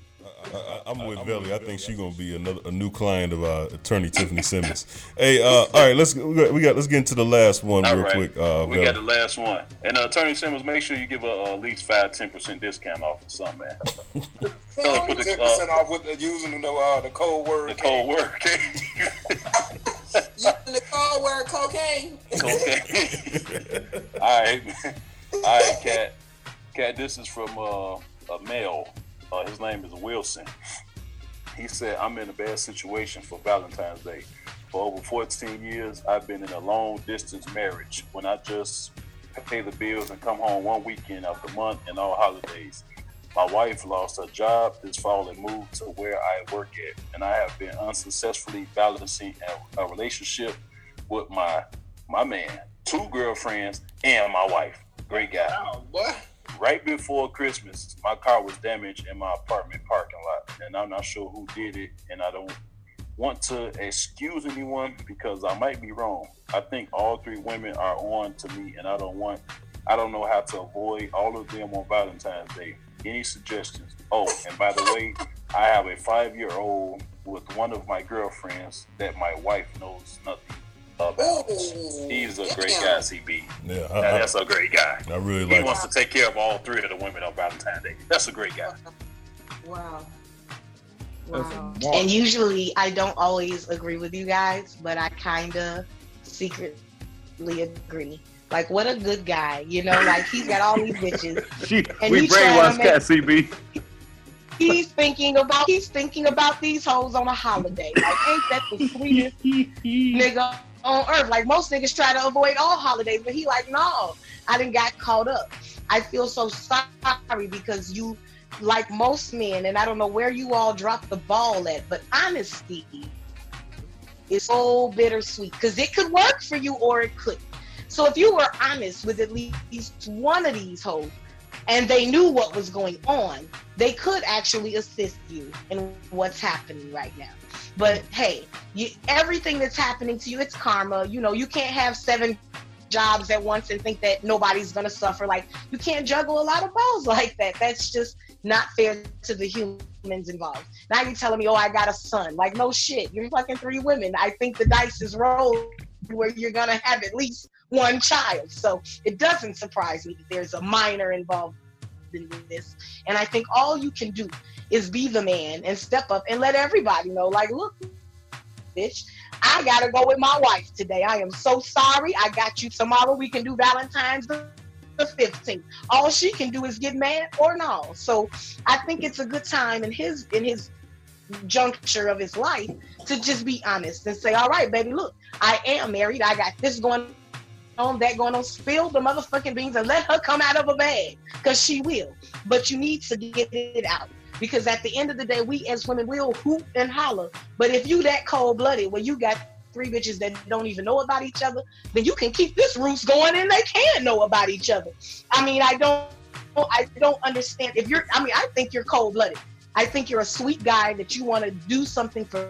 B: I, I'm with Belly. I think she's gonna be another a new client of uh, attorney Tiffany Simmons. Hey, uh, all right, let's we got, we got let's get into the last one
F: All
B: real
F: right.
B: quick. Uh,
F: we
B: Belly.
F: got the last one. And uh, Attorney Simmons, make sure you give a, uh, at least five, ten percent discount off of something, man. Tell her
O: Ten
F: uh,
O: percent off with the, using the uh, the code word.
F: the code word.
J: Using the code word cocaine.
F: Okay. All right. All right, Cat. Cat, this is from uh, a male. Uh, his name is Wilson. He said, I'm in a bad situation for Valentine's Day. For over 14 years, I've been in a long distance marriage when I just pay the bills and come home one weekend of the month and all holidays. My wife lost her job this fall and moved to where I work at, and I have been unsuccessfully balancing a, a relationship with my my man, two girlfriends, and my wife. Great guy.
O: What?
F: Right before Christmas, my car was damaged in my apartment parking lot, and I'm not sure who did it, and I don't want to excuse anyone because I might be wrong. I think all three women are on to me, and I don't want, I don't know how to avoid all of them on Valentine's Day. Any suggestions? Oh, and by the way, I have a five-year-old with one of my girlfriends that my wife knows nothing about. He's a great guy, CB.
B: Yeah, I, I,
F: that's a great guy.
B: I really like.
F: He
B: like.
F: wants to take care of all three of the women on Valentine's Day. That's a great guy.
J: Wow. Wow.
K: And usually I don't always agree with you guys, but I kind of secretly agree. Like what a good guy, you know. Like he's got all these bitches.
F: She,
K: and
F: we brainwashed Cat CB.
K: He's thinking about he's thinking about these hoes on a holiday. Like ain't that the sweetest nigga on earth? Like most niggas try to avoid all holidays, but he like no, I didn't got caught up. I feel so sorry because you like most men, and I don't know where you all dropped the ball at, but honesty is so bittersweet because it could work for you or it couldn't. So if you were honest with at least one of these hoes and they knew what was going on, they could actually assist you in what's happening right now. But hey, you, everything that's happening to you, it's karma. You know, you can't have seven jobs at once and think that nobody's gonna suffer. Like you can't juggle a lot of balls like that. That's just not fair to the humans involved. Now you're telling me, oh, I got a son. Like no shit, you're fucking three women. I think the dice is rolled where you're gonna have at least one child. So it doesn't surprise me that there's a minor involved in this. And I think all you can do is be the man and step up and let everybody know, like, look, bitch, I gotta go with my wife today. I am so sorry. I got you tomorrow. We can do Valentine's the 15th. All she can do is get mad or no. So I think it's a good time in his in his juncture of his life to just be honest and say, all right, baby, look, I am married. I got this going on, that going on. Spill the motherfucking beans and let her come out of a bag because she will. But you need to get it out because at the end of the day, we as women will hoop and holler. But if you that cold blooded, where you got three bitches that don't even know about each other, then you can keep this roots going and they can know about each other. I mean, I don't, I don't understand if you're. I mean, I think you're cold blooded. I think you're a sweet guy that you want to do something for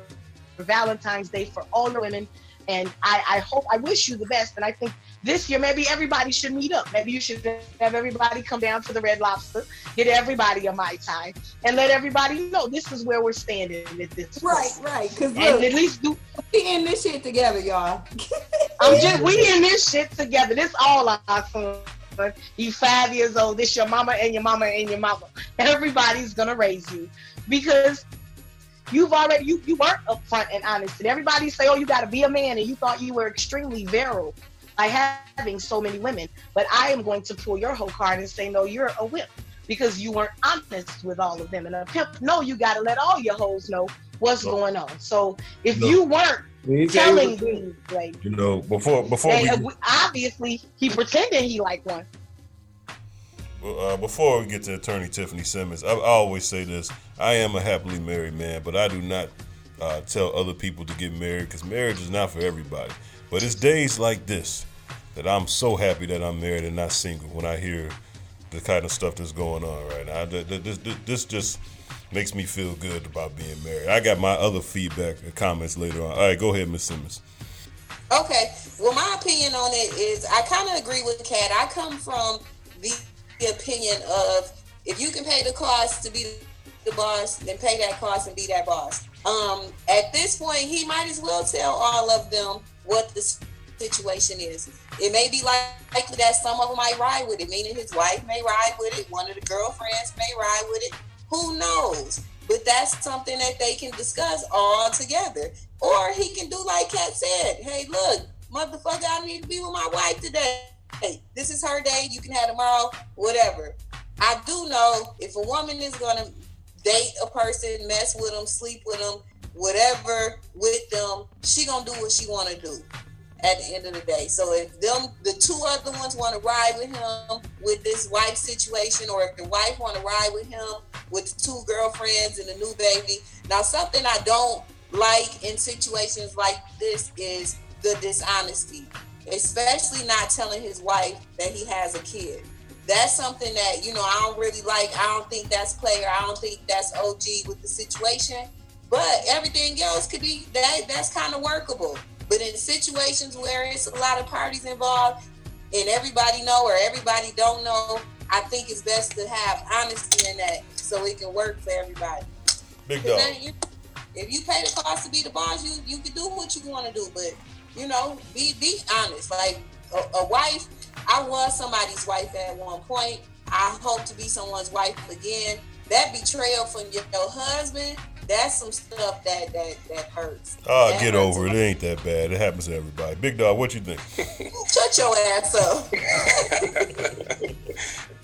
K: Valentine's Day for all the women. And I, I hope, I wish you the best. And I think this year maybe everybody should meet up. Maybe you should have everybody come down to the Red Lobster, get everybody a mai tai, and let everybody know this is where we're standing at this.
J: Right,
K: point.
J: right. right.
K: Because at least do.
J: we in this shit together, y'all.
K: I'm just we in this shit together. This all our son. You five years old. This your mama and your mama and your mama. Everybody's gonna raise you because you've already you you weren't upfront and honest. And everybody say, oh, you got to be a man, and you thought you were extremely virile by having so many women. But I am going to pull your whole card and say, no, you're a whip because you weren't honest with all of them. And a pimp, no, you got to let all your hoes know what's going on. So if
B: No.
K: you weren't
B: He
K: telling me, like,
B: You know, before before
K: and,
B: we
K: we- obviously he pretended he liked one.
B: uh, before we get to Attorney Tiffany Simmons, I, I always say this: I am a happily married man, but I do not uh, tell other people to get married because marriage is not for everybody. But it's days like this that I'm so happy that I'm married and not single. When I hear the kind of stuff that's going on right now, Th- th- this, this, this just makes me feel good about being married. I got my other feedback and comments later on. All right, go ahead, Miss Simmons.
J: Okay. Well, my opinion on it is I kind of agree with Kat. I come from the, the opinion of if you can pay the cost to be the boss, then pay that cost and be that boss. Um, at this point, he might as well tell all of them what the situation is. It may be like, likely that some of them might ride with it, meaning his wife may ride with it, one of the girlfriends may ride with it. Who knows? But that's something that they can discuss all together. Or he can do like Kat said. Hey, look, motherfucker, I need to be with my wife today. Hey, this is her day. You can have tomorrow, whatever. I do know if a woman is gonna date a person, mess with them, sleep with them, whatever with them, she gonna do what she wanna do at the end of the day. So if them the two other ones want to ride with him with this wife situation, or if the wife want to ride with him with two girlfriends and a new baby. Now something I don't like in situations like this is the dishonesty, especially not telling his wife that he has a kid. That's something that, you know, I don't really like. I don't think that's player. I don't think that's OG with the situation. But everything else could be that that's kind of workable. But in situations where it's a lot of parties involved and everybody know or everybody don't know, I think it's best to have honesty in that so it can work for everybody.
B: Big dog.
J: if you pay the cost to be the boss, you you can do what you want to do, but you know, be be honest. Like a, a wife, I was somebody's wife at one point. I hope to be someone's wife again. That betrayal from your, your husband that's some stuff that that that hurts.
B: Oh,
J: That
B: get
J: hurts
B: over it. It ain't that bad. It happens to everybody. Big dog, what you think?
J: Shut your ass up.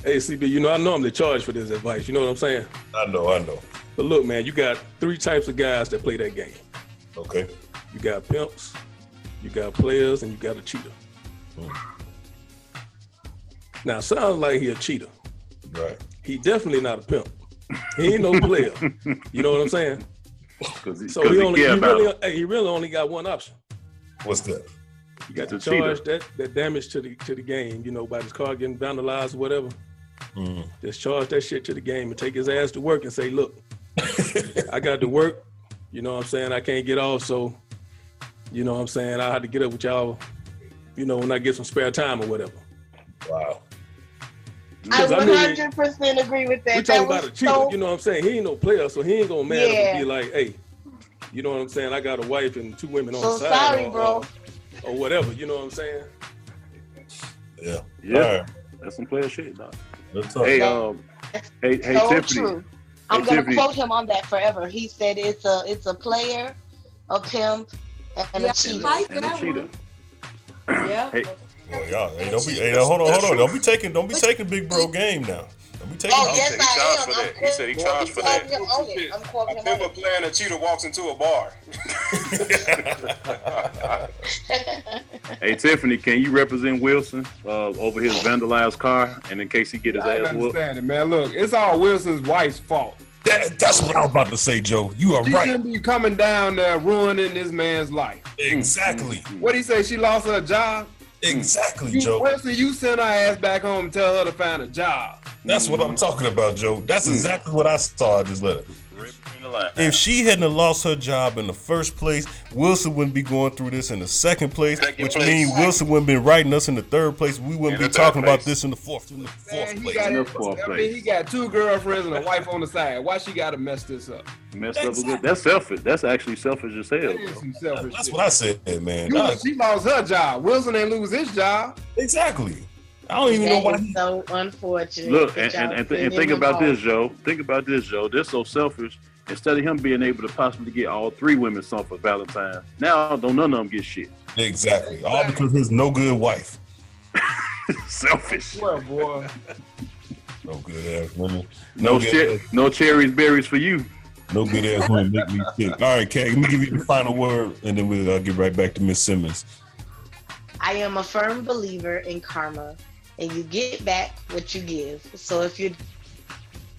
H: Hey, CB, you know I normally charge for this advice. You know what I'm saying?
B: I know, I know.
H: But look, man, you got three types of guys that play that game.
B: Okay.
H: You got pimps, you got players, and you got a cheater. Hmm. Now, sounds like he a cheater.
B: Right.
H: He definitely not a pimp. He ain't no player. you know what I'm saying?
F: He,
H: So he
F: he
H: only he really
F: him.
H: he really only got one option.
B: What's that?
H: You got to charge that that damage to the to the game. You know, by his car getting vandalized or whatever.
B: Mm.
H: Just charge that shit to the game and take his ass to work and say, look, I got to work. You know what I'm saying? I can't get off, so you know what I'm saying? I had to get up with y'all, you know, when I get some spare time or whatever.
B: Wow.
K: I
H: Because I knew he-
K: 100% agree with that.
H: we
K: that
H: talking
K: was
H: about a cheater,
K: so
H: you know what I'm saying? He ain't no player, so he ain't gonna mad
K: Yeah.
H: and be like, hey, you know what I'm saying? I got a wife and two women on
K: So
H: the side.
K: sorry,
H: or,
K: bro.
H: Or, or whatever, you know what I'm saying?
B: Yeah.
F: Yeah,
B: All right.
F: that's some player shit, dog.
B: Let's talk.
F: Hey, um, hey, hey,
K: so
F: Tiffany.
K: true. I'm
F: Hey,
K: gonna
F: Tiffany.
K: quote him on that forever. He said it's a it's a player, a pimp, and
J: Yeah,
K: a cheater.
J: like
F: And a cheater.
J: Yeah.
F: Hey,
B: Oh, y'all, hey, don't be, hey, now, hold on, hold on. Don't be taking, don't be taking big bro game now. Don't be taking.
K: Oh yes,
G: He
K: I
G: charged
K: am.
G: for
K: I'm
G: that. He said he
K: quoting-
G: charged for that.
K: quoting him on it. I'm quoting
G: A
K: him on
G: pimp, a player, a cheater walks into a bar.
F: hey, Tiffany, can you represent Wilson uh, over his vandalized car, and in case he get his
D: I
F: ass whooped?
D: understand it, man. Look, it's all Wilson's wife's fault.
B: That, that's what I was about to say, Joe. You are
D: She
B: right.
D: shouldn't be coming down there ruining this man's life.
B: Exactly.
D: What he say? She lost her job.
B: Exactly,
D: You,
B: Joe.
D: Wilson, you send our ass back home and tell her to find a job.
B: That's what I'm talking about, Joe. That's hmm. exactly what I saw in this letter.
I: Rip between the lines.
B: If she hadn't lost her job in the first place, Wilson wouldn't be going through this in the second place,
I: Second
B: which means Wilson wouldn't been writing us in the third place. We wouldn't be
I: the third
B: talking about this in the fourth, in the fourth
D: he
B: place.
D: got,
F: In the fourth
D: I mean, he got two girlfriends and a wife on the side. Why she got to mess this up?
F: Messed up a good. That's selfish. That's actually selfish as hell.
D: That is some selfish
B: That's
D: shit.
B: what I said, man.
D: You-
B: Nah,
D: she lost her job. Wilson ain't lose his job.
B: exactly. I don't even know
K: That
B: why.
K: is so unfortunate.
F: Look, and, and, and,
K: put
F: and think about
K: alone.
F: this, Joe. Think about this, Joe. They're so selfish. Instead of him being able to possibly get all three women something for Valentine's, now don't none of them get shit.
B: exactly. All because his no good wife.
F: selfish.
D: Well, boy.
B: No good ass women.
F: No
B: good
F: shit. No cherries, berries for you.
B: No good ass women make me sick. All right, Kay, let me give you the final word, and then we'll uh, get right back to Miss Simmons.
K: I am a firm believer in karma, and you get back what you give. So if you're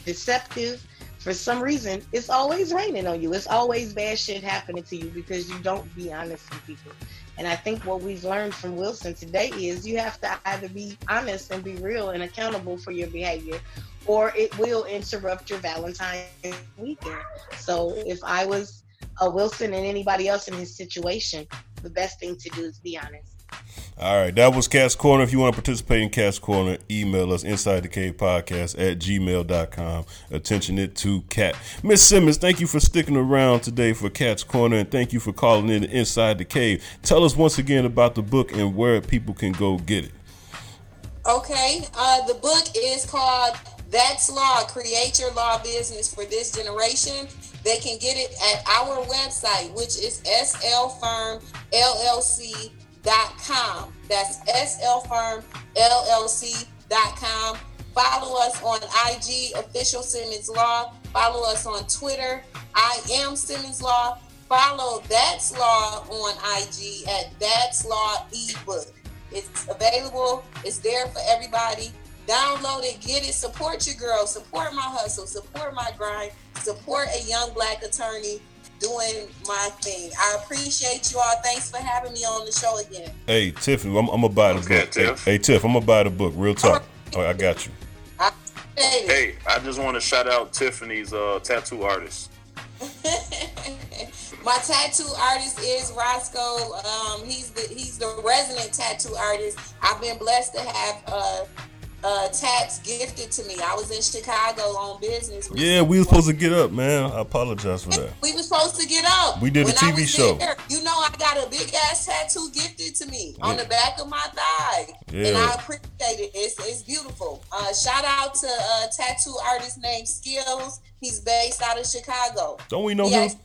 K: deceptive for some reason, it's always raining on you. It's always bad shit happening to you because you don't be honest with people. And I think what we've learned from Wilson today is you have to either be honest and be real and accountable for your behavior, or it will interrupt your Valentine's weekend. So if I was a Wilson and anybody else in his situation, the best thing to do is be honest.
B: All right, that was Cat's Corner. If you want to participate in Cat's Corner, email us inside the cave podcast at gmail.com. Attention it to Cat. Miss Simmons, thank you for sticking around today for Cat's Corner and thank you for calling in Inside the Cave. Tell us once again about the book and where people can go get it.
J: Okay, uh, the book is called That's Law Create Your Law Business for This Generation. They can get it at our website, which is slfirmllc.com. That's slfirmllc.com. Follow us on IG, Official Simmons Law. Follow us on Twitter, I am Simmons Law. Follow That's Law on IG at That's Law ebook. It's available. It's there for everybody. Download it, get it, support your girl, support my hustle, support my grind, support a young black attorney doing my thing. I appreciate you all. Thanks for having me on the show again.
B: Hey, Tiffany, I'm, I'm going to buy the
I: Okay,
B: book. Hey,
I: Tiff.
B: hey, Tiff, I'm going to buy the book. Real talk. All right, I got you.
J: Baby.
I: Hey, I just want to shout out Tiffany's uh, tattoo artist.
J: My tattoo artist is Roscoe. Um, he's the he's the resident tattoo artist. I've been blessed to have uh, uh, tats gifted to me. I was in Chicago on business.
B: Yeah, we were supposed to get up, man. I apologize for that.
J: We were supposed to get up.
B: We did a
J: When I
B: TV
J: was
B: show.
J: there, you know, I got a big ass tattoo gifted to me on the back of my thigh, and I appreciate it. It's it's beautiful. Uh, shout out to a tattoo artist named Skills. He's based out of Chicago.
B: Don't we know
J: He
B: him?
J: asked-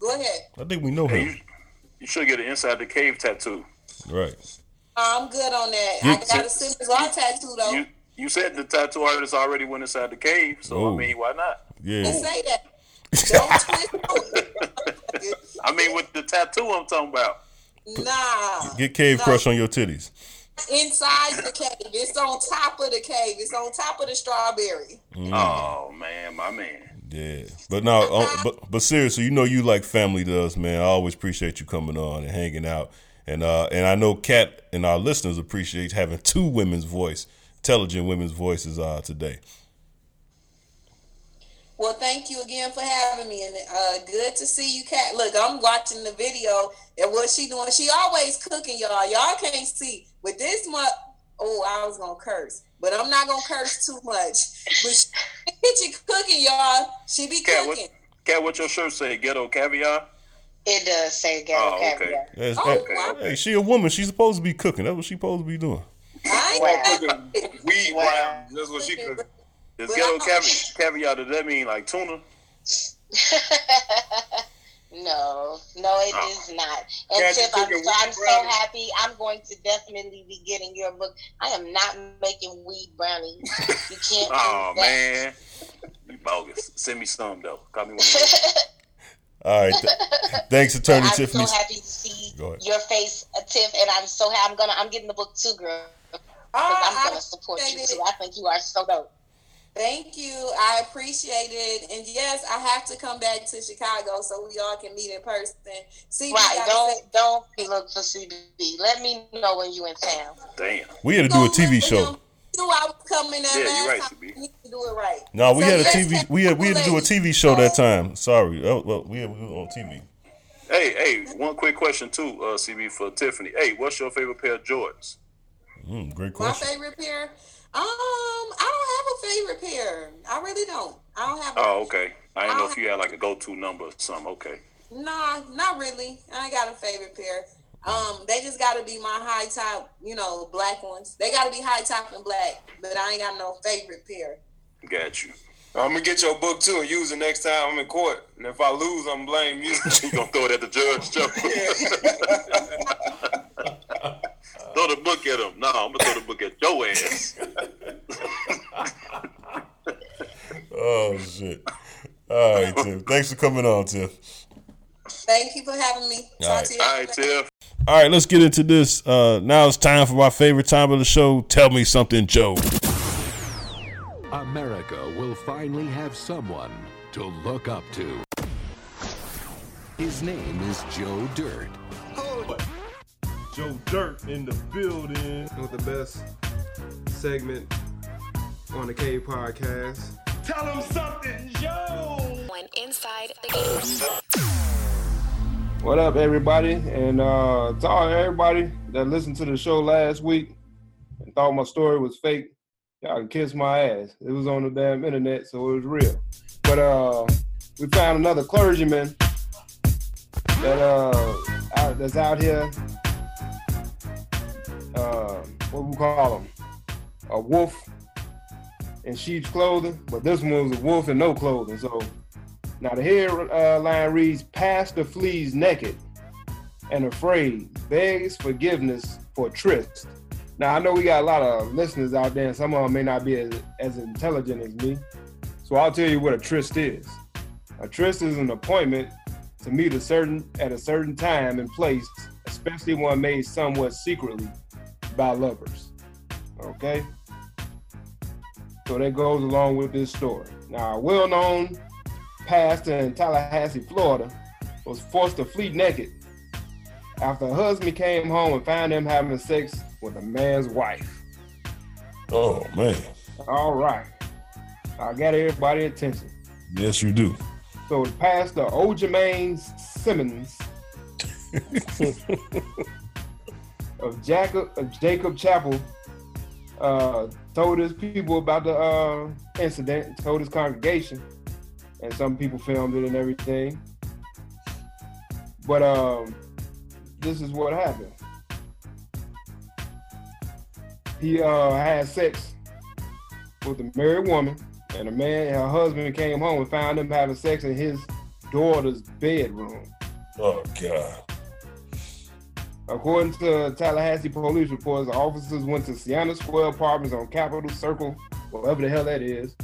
J: Go ahead.
B: I think we know him.
I: You should get an inside the cave tattoo.
B: Right.
J: I'm good on that.
I: You-
J: I got a Simmons Law tattoo though.
I: You you said the tattoo artist already went inside the cave, so
B: Oh.
I: I mean, why not?
B: Yeah.
J: Didn't say that. Don't.
I: I mean, with the tattoo I'm talking about.
J: Nah.
B: Get Cave Crush on your titties.
J: Inside the cave. It's on top of the cave. It's on top of the strawberry.
B: Mm.
I: Oh man, my man.
B: Yeah, but no, uh, but but seriously, you know you like family does, man. I always appreciate you coming on and hanging out, and uh, and I know Kat and our listeners appreciate having two women's voice, intelligent women's voices uh, today.
J: Well, thank you again for having me, and uh, good to see you, Kat. Look, I'm watching the video, and what she doing? She always cooking, y'all. Y'all can't see, but this month, oh, I was gonna curse, but I'm not gonna curse too much. But she in the kitchen cooking, y'all. She be
I: Cat,
J: cooking.
I: what, Cat, what your shirt say? Ghetto caviar.
K: It does say ghetto
I: Oh, okay.
K: caviar.
B: Yes,
J: Oh,
B: hey,
J: wow.
B: hey, she a woman. She's supposed to be cooking. That's what she's supposed to be doing. I wow.
G: cooking Weed wow. That's what she cooked.
I: Is
J: But
I: ghetto
J: I'm-
I: cavi- caviar? Does that mean like tuna?
K: No, no, it
I: Oh.
K: is not. And
G: Can't
K: Tiff, I'm, so, I'm so happy. I'm going to definitely be getting your book. I am not making weed brownies. You can't.
I: Oh
K: that.
I: man, you bogus. Send me some though. Call me one. Of those.
B: All right, th- thanks,
K: But
B: Attorney
K: I'm
B: Tiffany.
K: so happy to see your face, uh, Tiff, and I'm so happy. I'm gonna. I'm getting the book too, girl. Because I'm gonna support you
J: appreciate
K: too. I think you are so dope.
J: Thank you. I appreciate it. And yes, I have to come back to Chicago so we all can meet in person. See,
K: Right? Don't don't look for CB. Let me know when you in town.
I: Damn.
B: We had to do a TV show.
J: Knew I was coming there
I: Yeah,
J: last
I: you're right,
J: time.
I: CB.
J: You need to do it right.
B: No, we
J: So
B: had a
J: let's
B: TV.
J: have
B: We had we had to do a. TV show that time. Sorry. Oh, well, we had, we were on TV.
I: Hey, hey, one quick question too, uh, CB for Tiffany. Hey, what's your favorite pair of Jordans?
B: Mm, great question.
J: My favorite pair? Um, I don't have a favorite pair. I really don't. I don't have. A,
I: Oh, okay. I didn't know if you had like a go-to number or something. Okay.
J: Nah, not really. I ain't got a favorite pair. Um, they just got to be my high top, you know, black ones. They got to be high top and black, but I ain't got no favorite pair.
I: Got you.
G: I'm gonna get your book too and use it next time I'm in court. And if I lose, I'm blame you.
I: you gonna throw it at the judge, Joe? throw the book at him. No, I'm gonna throw the book at your ass.
B: Oh shit. All right, Tiff. Thanks for coming on, Tiff.
J: Thank you for having me.
B: All
J: Talk
B: right.
J: to you.
I: All right, Tiff.
B: All right, let's get into this. Uh, now it's time for my favorite time of the show. Tell me something, Joe.
P: America will finally have someone to look up to. His name is Joe Dirt.
B: Joe Dirt in the building.
D: With the best segment on the K podcast.
A: Tell him something, Joe.
M: When inside the game.
D: What up, everybody? And uh, to all everybody that listened to the show last week and thought my story was fake, y'all can kiss my ass. It was on the damn internet, so it was real. But uh, we found another clergyman that uh out, that's out here. Uh, what we call him? A wolf in sheep's clothing, but this one was a wolf in no clothing. So now the headline reads: Pastor flees naked and afraid, begs forgiveness for tryst. Now I know we got a lot of listeners out there, and some of them may not be as, as intelligent as me. So I'll tell you what a tryst is. A tryst is an appointment to meet a certain at a certain time and place, especially one made somewhat secretly by lovers. Okay. So that goes along with this story. Now, a well-known pastor in Tallahassee, Florida, was forced to flee naked after her husband came home and found him having sex with a man's wife.
B: Oh man.
D: All right. I got everybody's attention.
B: Yes, you do.
D: So Pastor O. Jermaine Simmons of Jacob, of Jacob Chapel uh, told his people about the uh, incident, told his congregation, and some people filmed it and everything. But um, this is what happened. He uh, had sex with a married woman, and a man, her husband, came home and found him having sex in his daughter's bedroom.
B: Oh God.
D: According to Tallahassee police reports, the officers went to Sienna Square Apartments on Capital Circle, whatever the hell that is.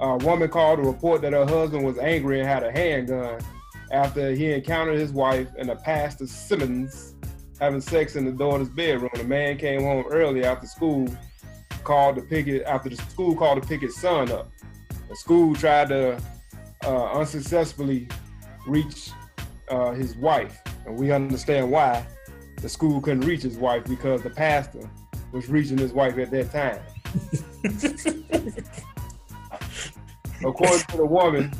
D: A woman called to report that her husband was angry and had a handgun after he encountered his wife and a pastor Simmons having sex in the daughter's bedroom. The man came home early after school, called to pick it after the school called to pick his son up. The school tried to uh, unsuccessfully reach uh, his wife, and we understand why the school couldn't reach his wife because the pastor was reaching his wife at that time. According to the woman,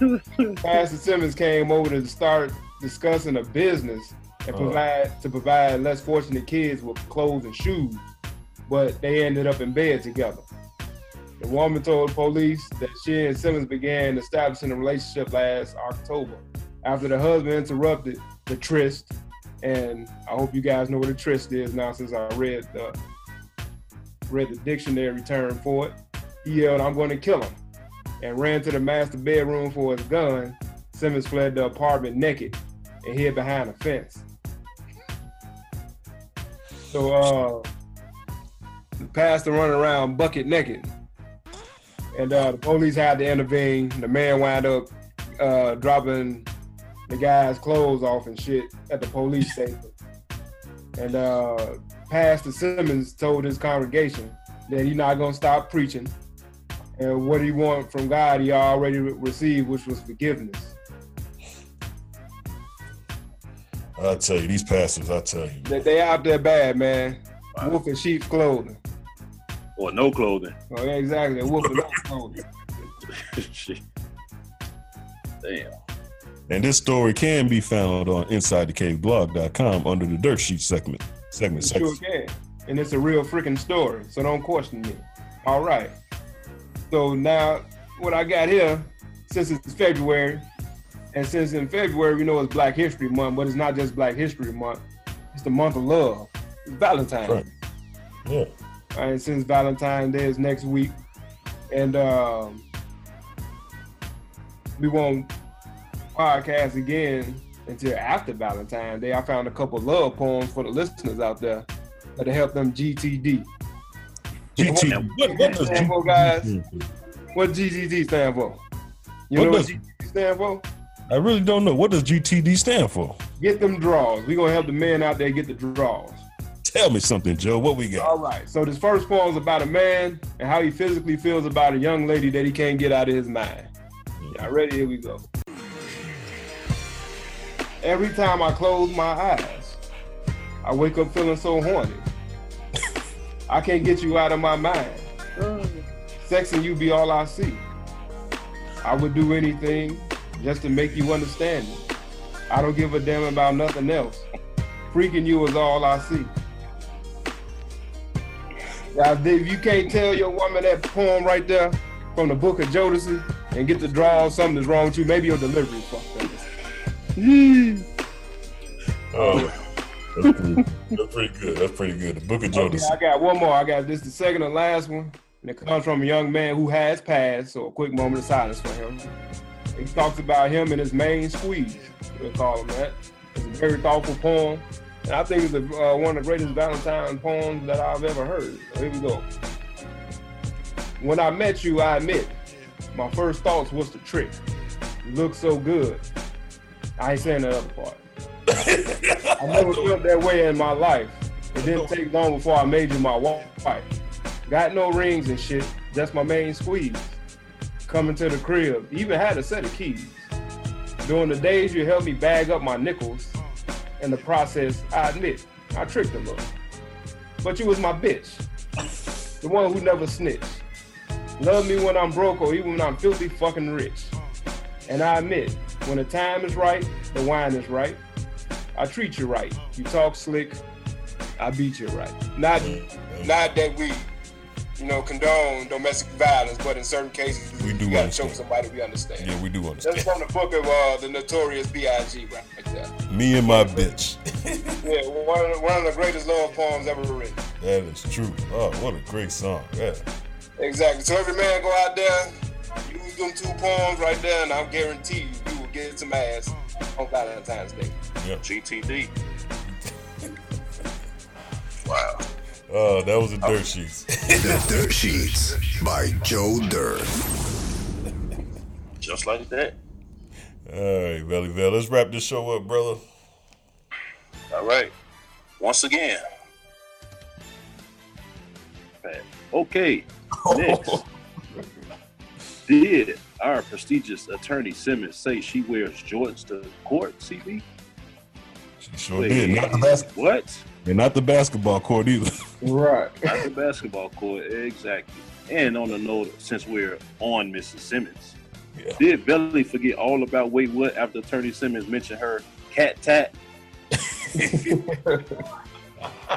D: Pastor Simmons came over to start discussing a business and
B: Uh.
D: provide to provide less fortunate kids with clothes and shoes, but they ended up in bed together. The woman told police that she and Simmons began establishing a relationship last October after the husband interrupted the tryst. And I hope you guys know what a tryst is now since I read the read the dictionary term for it. He yelled, I'm going to kill him, and ran to the master bedroom for his gun. Simmons fled the apartment naked and hid behind a fence. So uh the pastor running around bucket naked. And uh, the police had to intervene. The man wound up uh, dropping the guy's clothes off and shit at the police station. And uh, Pastor Simmons told his congregation that he's not gonna stop preaching. And what he want from God, he already re- received, which was forgiveness.
B: I tell you, these pastors, I tell you.
D: That they out there bad, man. Wolf in sheep's clothing.
F: Or no clothing.
D: Oh, yeah, exactly. A wolf in no clothing.
F: Damn.
B: And this story can be found on InsideTheCaveBlog.com under the Dirt Sheet segment. Segment
D: It sure
B: section.
D: can. And it's a real freaking story, so don't question me. All right. So now, what I got here, since it's February, and since in February we know it's Black History Month, but it's not just Black History Month, it's the month of love. It's Valentine's.
B: Right. Yeah.
D: And since Valentine's Day is next week, and um, we won't podcast again until after Valentine's Day. I found a couple love poems for the listeners out there that'll help them GTD.
B: GTD. What, what does
D: stand for, guys? What GTD stand for? You
B: What
D: know
B: does-
D: what GTD stand for?
B: I really don't know. What does GTD stand for?
D: Get them draws. We're gonna help the men out there get the draws.
B: Tell me something, Joe. What we got?
D: All right. So this first poem is about a man and how he physically feels about a young lady that he can't get out of his mind. Y'all ready? Here we go. Every time I close my eyes, I wake up feeling so horny. I can't get you out of my mind. Mm. Sex and you be all I see. I would do anything just to make you understand me. I don't give a damn about nothing else. Freaking you is all I see. Now, if you can't tell your woman that poem right there from the book of Jodeci and get the draw, something is wrong with you. Maybe your delivery is fucked up. Yee.
B: Oh, that's pretty, that's pretty good. That's pretty good. The Book of
D: Okay, I got one more. I got this the second and last one. And it comes from a young man who has passed, so a quick moment of silence for him. He talks about him and his main squeeze. We'll call him that. It's a very thoughtful poem. And I think it's a, uh, one of the greatest Valentine poems that I've ever heard. So here we go. When I met you, I admit, my first thoughts was the trick. You look so good. I ain't saying the other part. I never felt that way in my life. It didn't take long before I made you my wife. Got no rings and shit, That's my main squeeze. Coming to the crib, even had a set of keys. During the days you helped me bag up my nickels. In the process, I admit, I tricked a little. But you was my bitch. The one who never snitched. Love me when I'm broke or even when I'm filthy fucking rich. And I admit, when the time is right, the wine is right. I treat you right. You talk slick, I beat you right. Not
G: Not that we you know, condone domestic violence, but in certain cases,
B: We do
G: gotta
B: understand.
G: choke somebody. We understand.
B: Yeah, we do understand.
G: That's from the book of uh, the Notorious B.I.G. Right there.
B: Me and my bitch.
G: Yeah, one of the, one of the greatest love poems ever written.
B: That is true. Oh, what a great song. Yeah.
G: Exactly. So every man go out there, use them two poems right there, and I guarantee you, you will get some ass on Valentine's Day.
B: Yeah.
I: GTD. wow.
B: Oh, that was the dirt oh. sheets.
A: The Dirt Sheets by Joe Dirt.
I: Just like that.
B: All right, Belly Bell. Let's wrap this show up, brother.
I: All right. Once again.
F: Okay, next. Oh. Did our prestigious attorney Simmons say she wears Jordans to court, CB?
B: Sure did. Not the bas-
F: What?
B: and not the basketball court either.
D: Right.
F: Not the basketball court, exactly. And on a note, since we're on Mrs. Simmons, did Belly forget all about Wait What after Attorney Simmons mentioned her cat tat?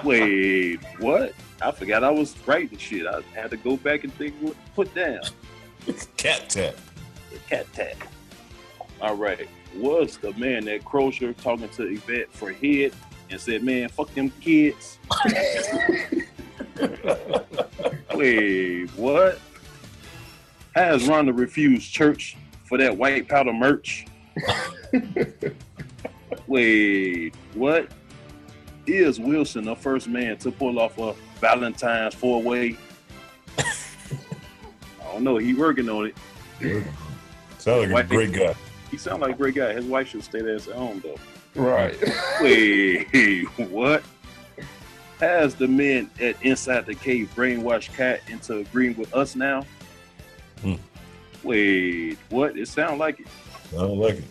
F: Wait, what? I forgot I was writing shit. I had to go back and think what to put down.
B: Cat tat.
F: Cat tat. All right. Was the man that Crozier talking to Yvette for head and said, man, fuck them kids? Wait, what? Has Rhonda refused church for that white powder merch? Wait, what? Is Wilson the first man to pull off a Valentine's four way? I don't know. He working on it.
B: Sound like a great guy.
F: He sounds like a great guy. His wife should stay there at home though.
D: Right.
F: Wait, what? Has the men at Inside the Cave brainwashed Cat into agreeing with us now?
B: Hmm.
F: Wait, what? It sounds like it.
B: I don't like it.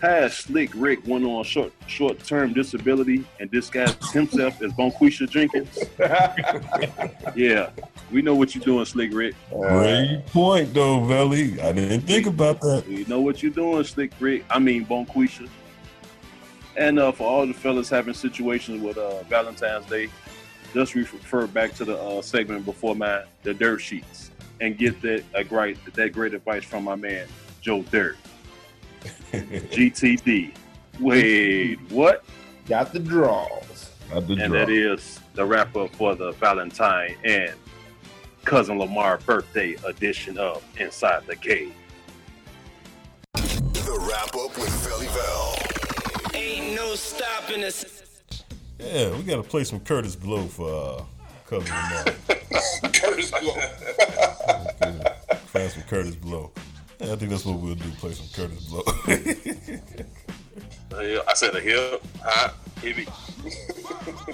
F: Has Slick Rick went on short short term disability and disguised himself as Bonquisha Jenkins? yeah, we know what you're doing, Slick Rick.
B: Great point, though, Belly. I didn't think about that.
F: We know what you're doing, Slick Rick. I mean, Bonquisha. And uh, for all the fellas having situations with uh, Valentine's Day, just refer back to the uh, segment before mine, the dirt sheets, and get that uh, great that great advice from my man Joe Dirt. GTD. Wait, what?
D: Got the draws.
B: Got the
F: and that is the wrap up for the Valentine and cousin Lamar birthday edition of Inside the Cave.
A: The wrap up with Belly Bell.
Q: Ain't no stopping us.
B: Yeah, we got to play some Kurtis Blow for uh, cousin Lamar.
G: Kurtis Blow.
B: Find some Kurtis Blow. Yeah, I think that's what we'll do. Play some Kurtis Blow.
I: Uh, I said a hip, hot, heavy.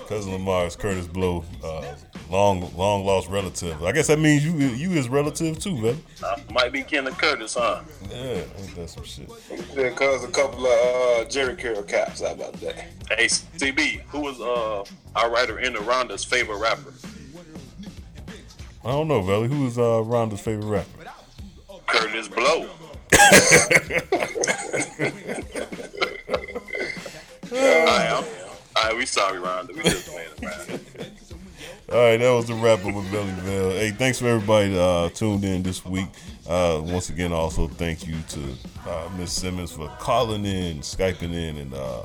B: cousin Lamar is Kurtis Blow, uh, long long lost relative. I guess that means you you his relative too, man.
I: I might be Ken Curtis, huh?
B: Yeah, ain't that some shit?
G: Then comes a couple of uh, Jheri curl caps. How about that?
I: Hey, CB, who was uh, our writer in the Rhonda's favorite rapper?
B: I don't know, Belly. Who is uh, Rhonda's favorite rapper?
I: Kurtis Blow. All right, I'm, all right, we sorry, Rhonda. We just playing around.
B: All right, that was the wrap up with Belly Bell. Hey, thanks for everybody uh, tuned in this week. Uh, once again, also thank you to uh, Miss Simmons for calling in, skyping in, and uh,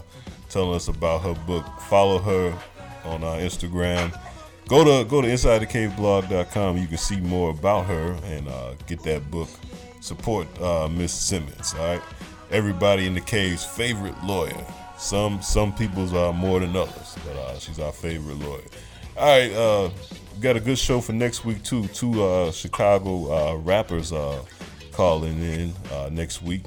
B: telling us about her book. Follow her on uh, Instagram. Go to go to InsideTheCaveBlog.com. You can see more about her and uh, get that book. Support uh, Miss Simmons. All right, everybody in the cave's favorite lawyer. Some some people's are more than others, but uh, she's our favorite lawyer. All right, uh, got a good show for next week too. Two uh, Chicago uh, rappers uh, calling in uh, next week,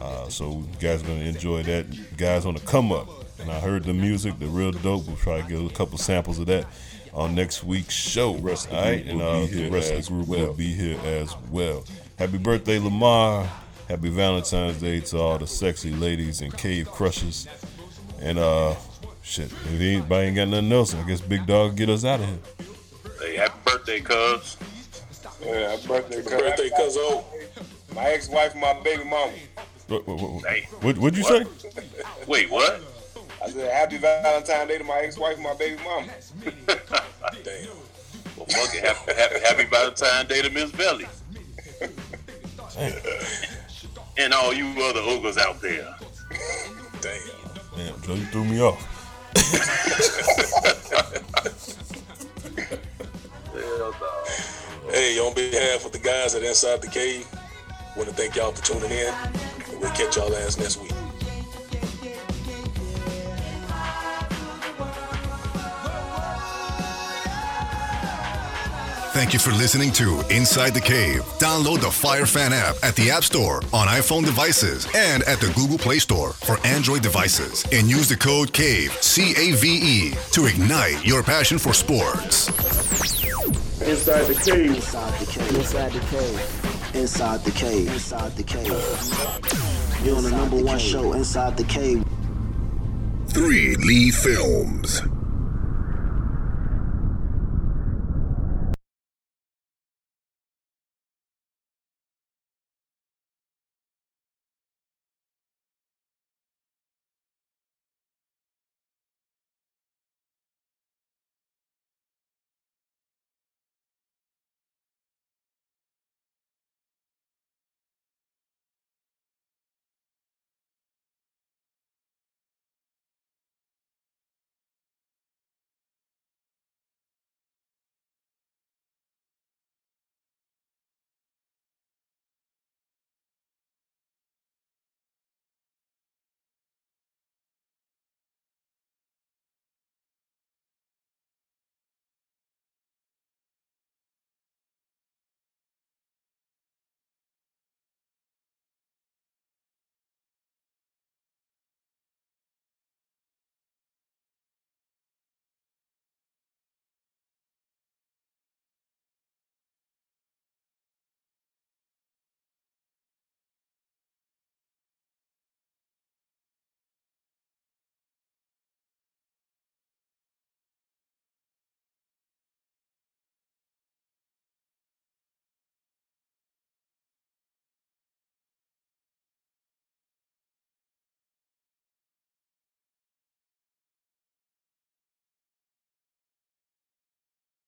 B: uh, so you guys are gonna enjoy that. Guys on the come up, and I heard the music, the real dope. We'll try to get a couple samples of that on next week's show.
R: rest of the
B: All right, and uh, the rest of the group will be here as well. Happy birthday, Lamar. Happy Valentine's Day to all the sexy ladies and cave crushers. And uh shit, if anybody ain't got nothing else, I guess Big Dog get us out of here.
I: Hey, happy birthday, cuz.
G: Yeah, happy birthday, cuz.
E: Birthday, cuz oh.
G: My ex-wife, and my baby mama.
B: What, what, what,
I: Hey.
B: what, what'd you
I: What?
B: say?
I: Wait, what?
G: I said happy Valentine's Day to my ex-wife, and my baby mama.
I: Well, Monkey, happy, happy, happy Valentine Day to Miss Belly. And all you other ogres out there.
H: Damn.
B: Man, Joe, you threw me off.
H: Hey, on behalf of the guys at Inside the Cave, want to thank y'all for tuning in. We'll catch y'all ass next week.
A: Thank you for listening to Inside the Cave. Download the Fire Fan app at the App Store on iPhone devices and at the Google Play Store for Android devices. And use the code CAVE, C A V E, to ignite your passion for sports.
D: Inside the cave.
R: Inside the cave. Inside the cave. Inside the cave. Inside the cave. You're on the number one show, Inside the Cave.
A: 3 Lee Films.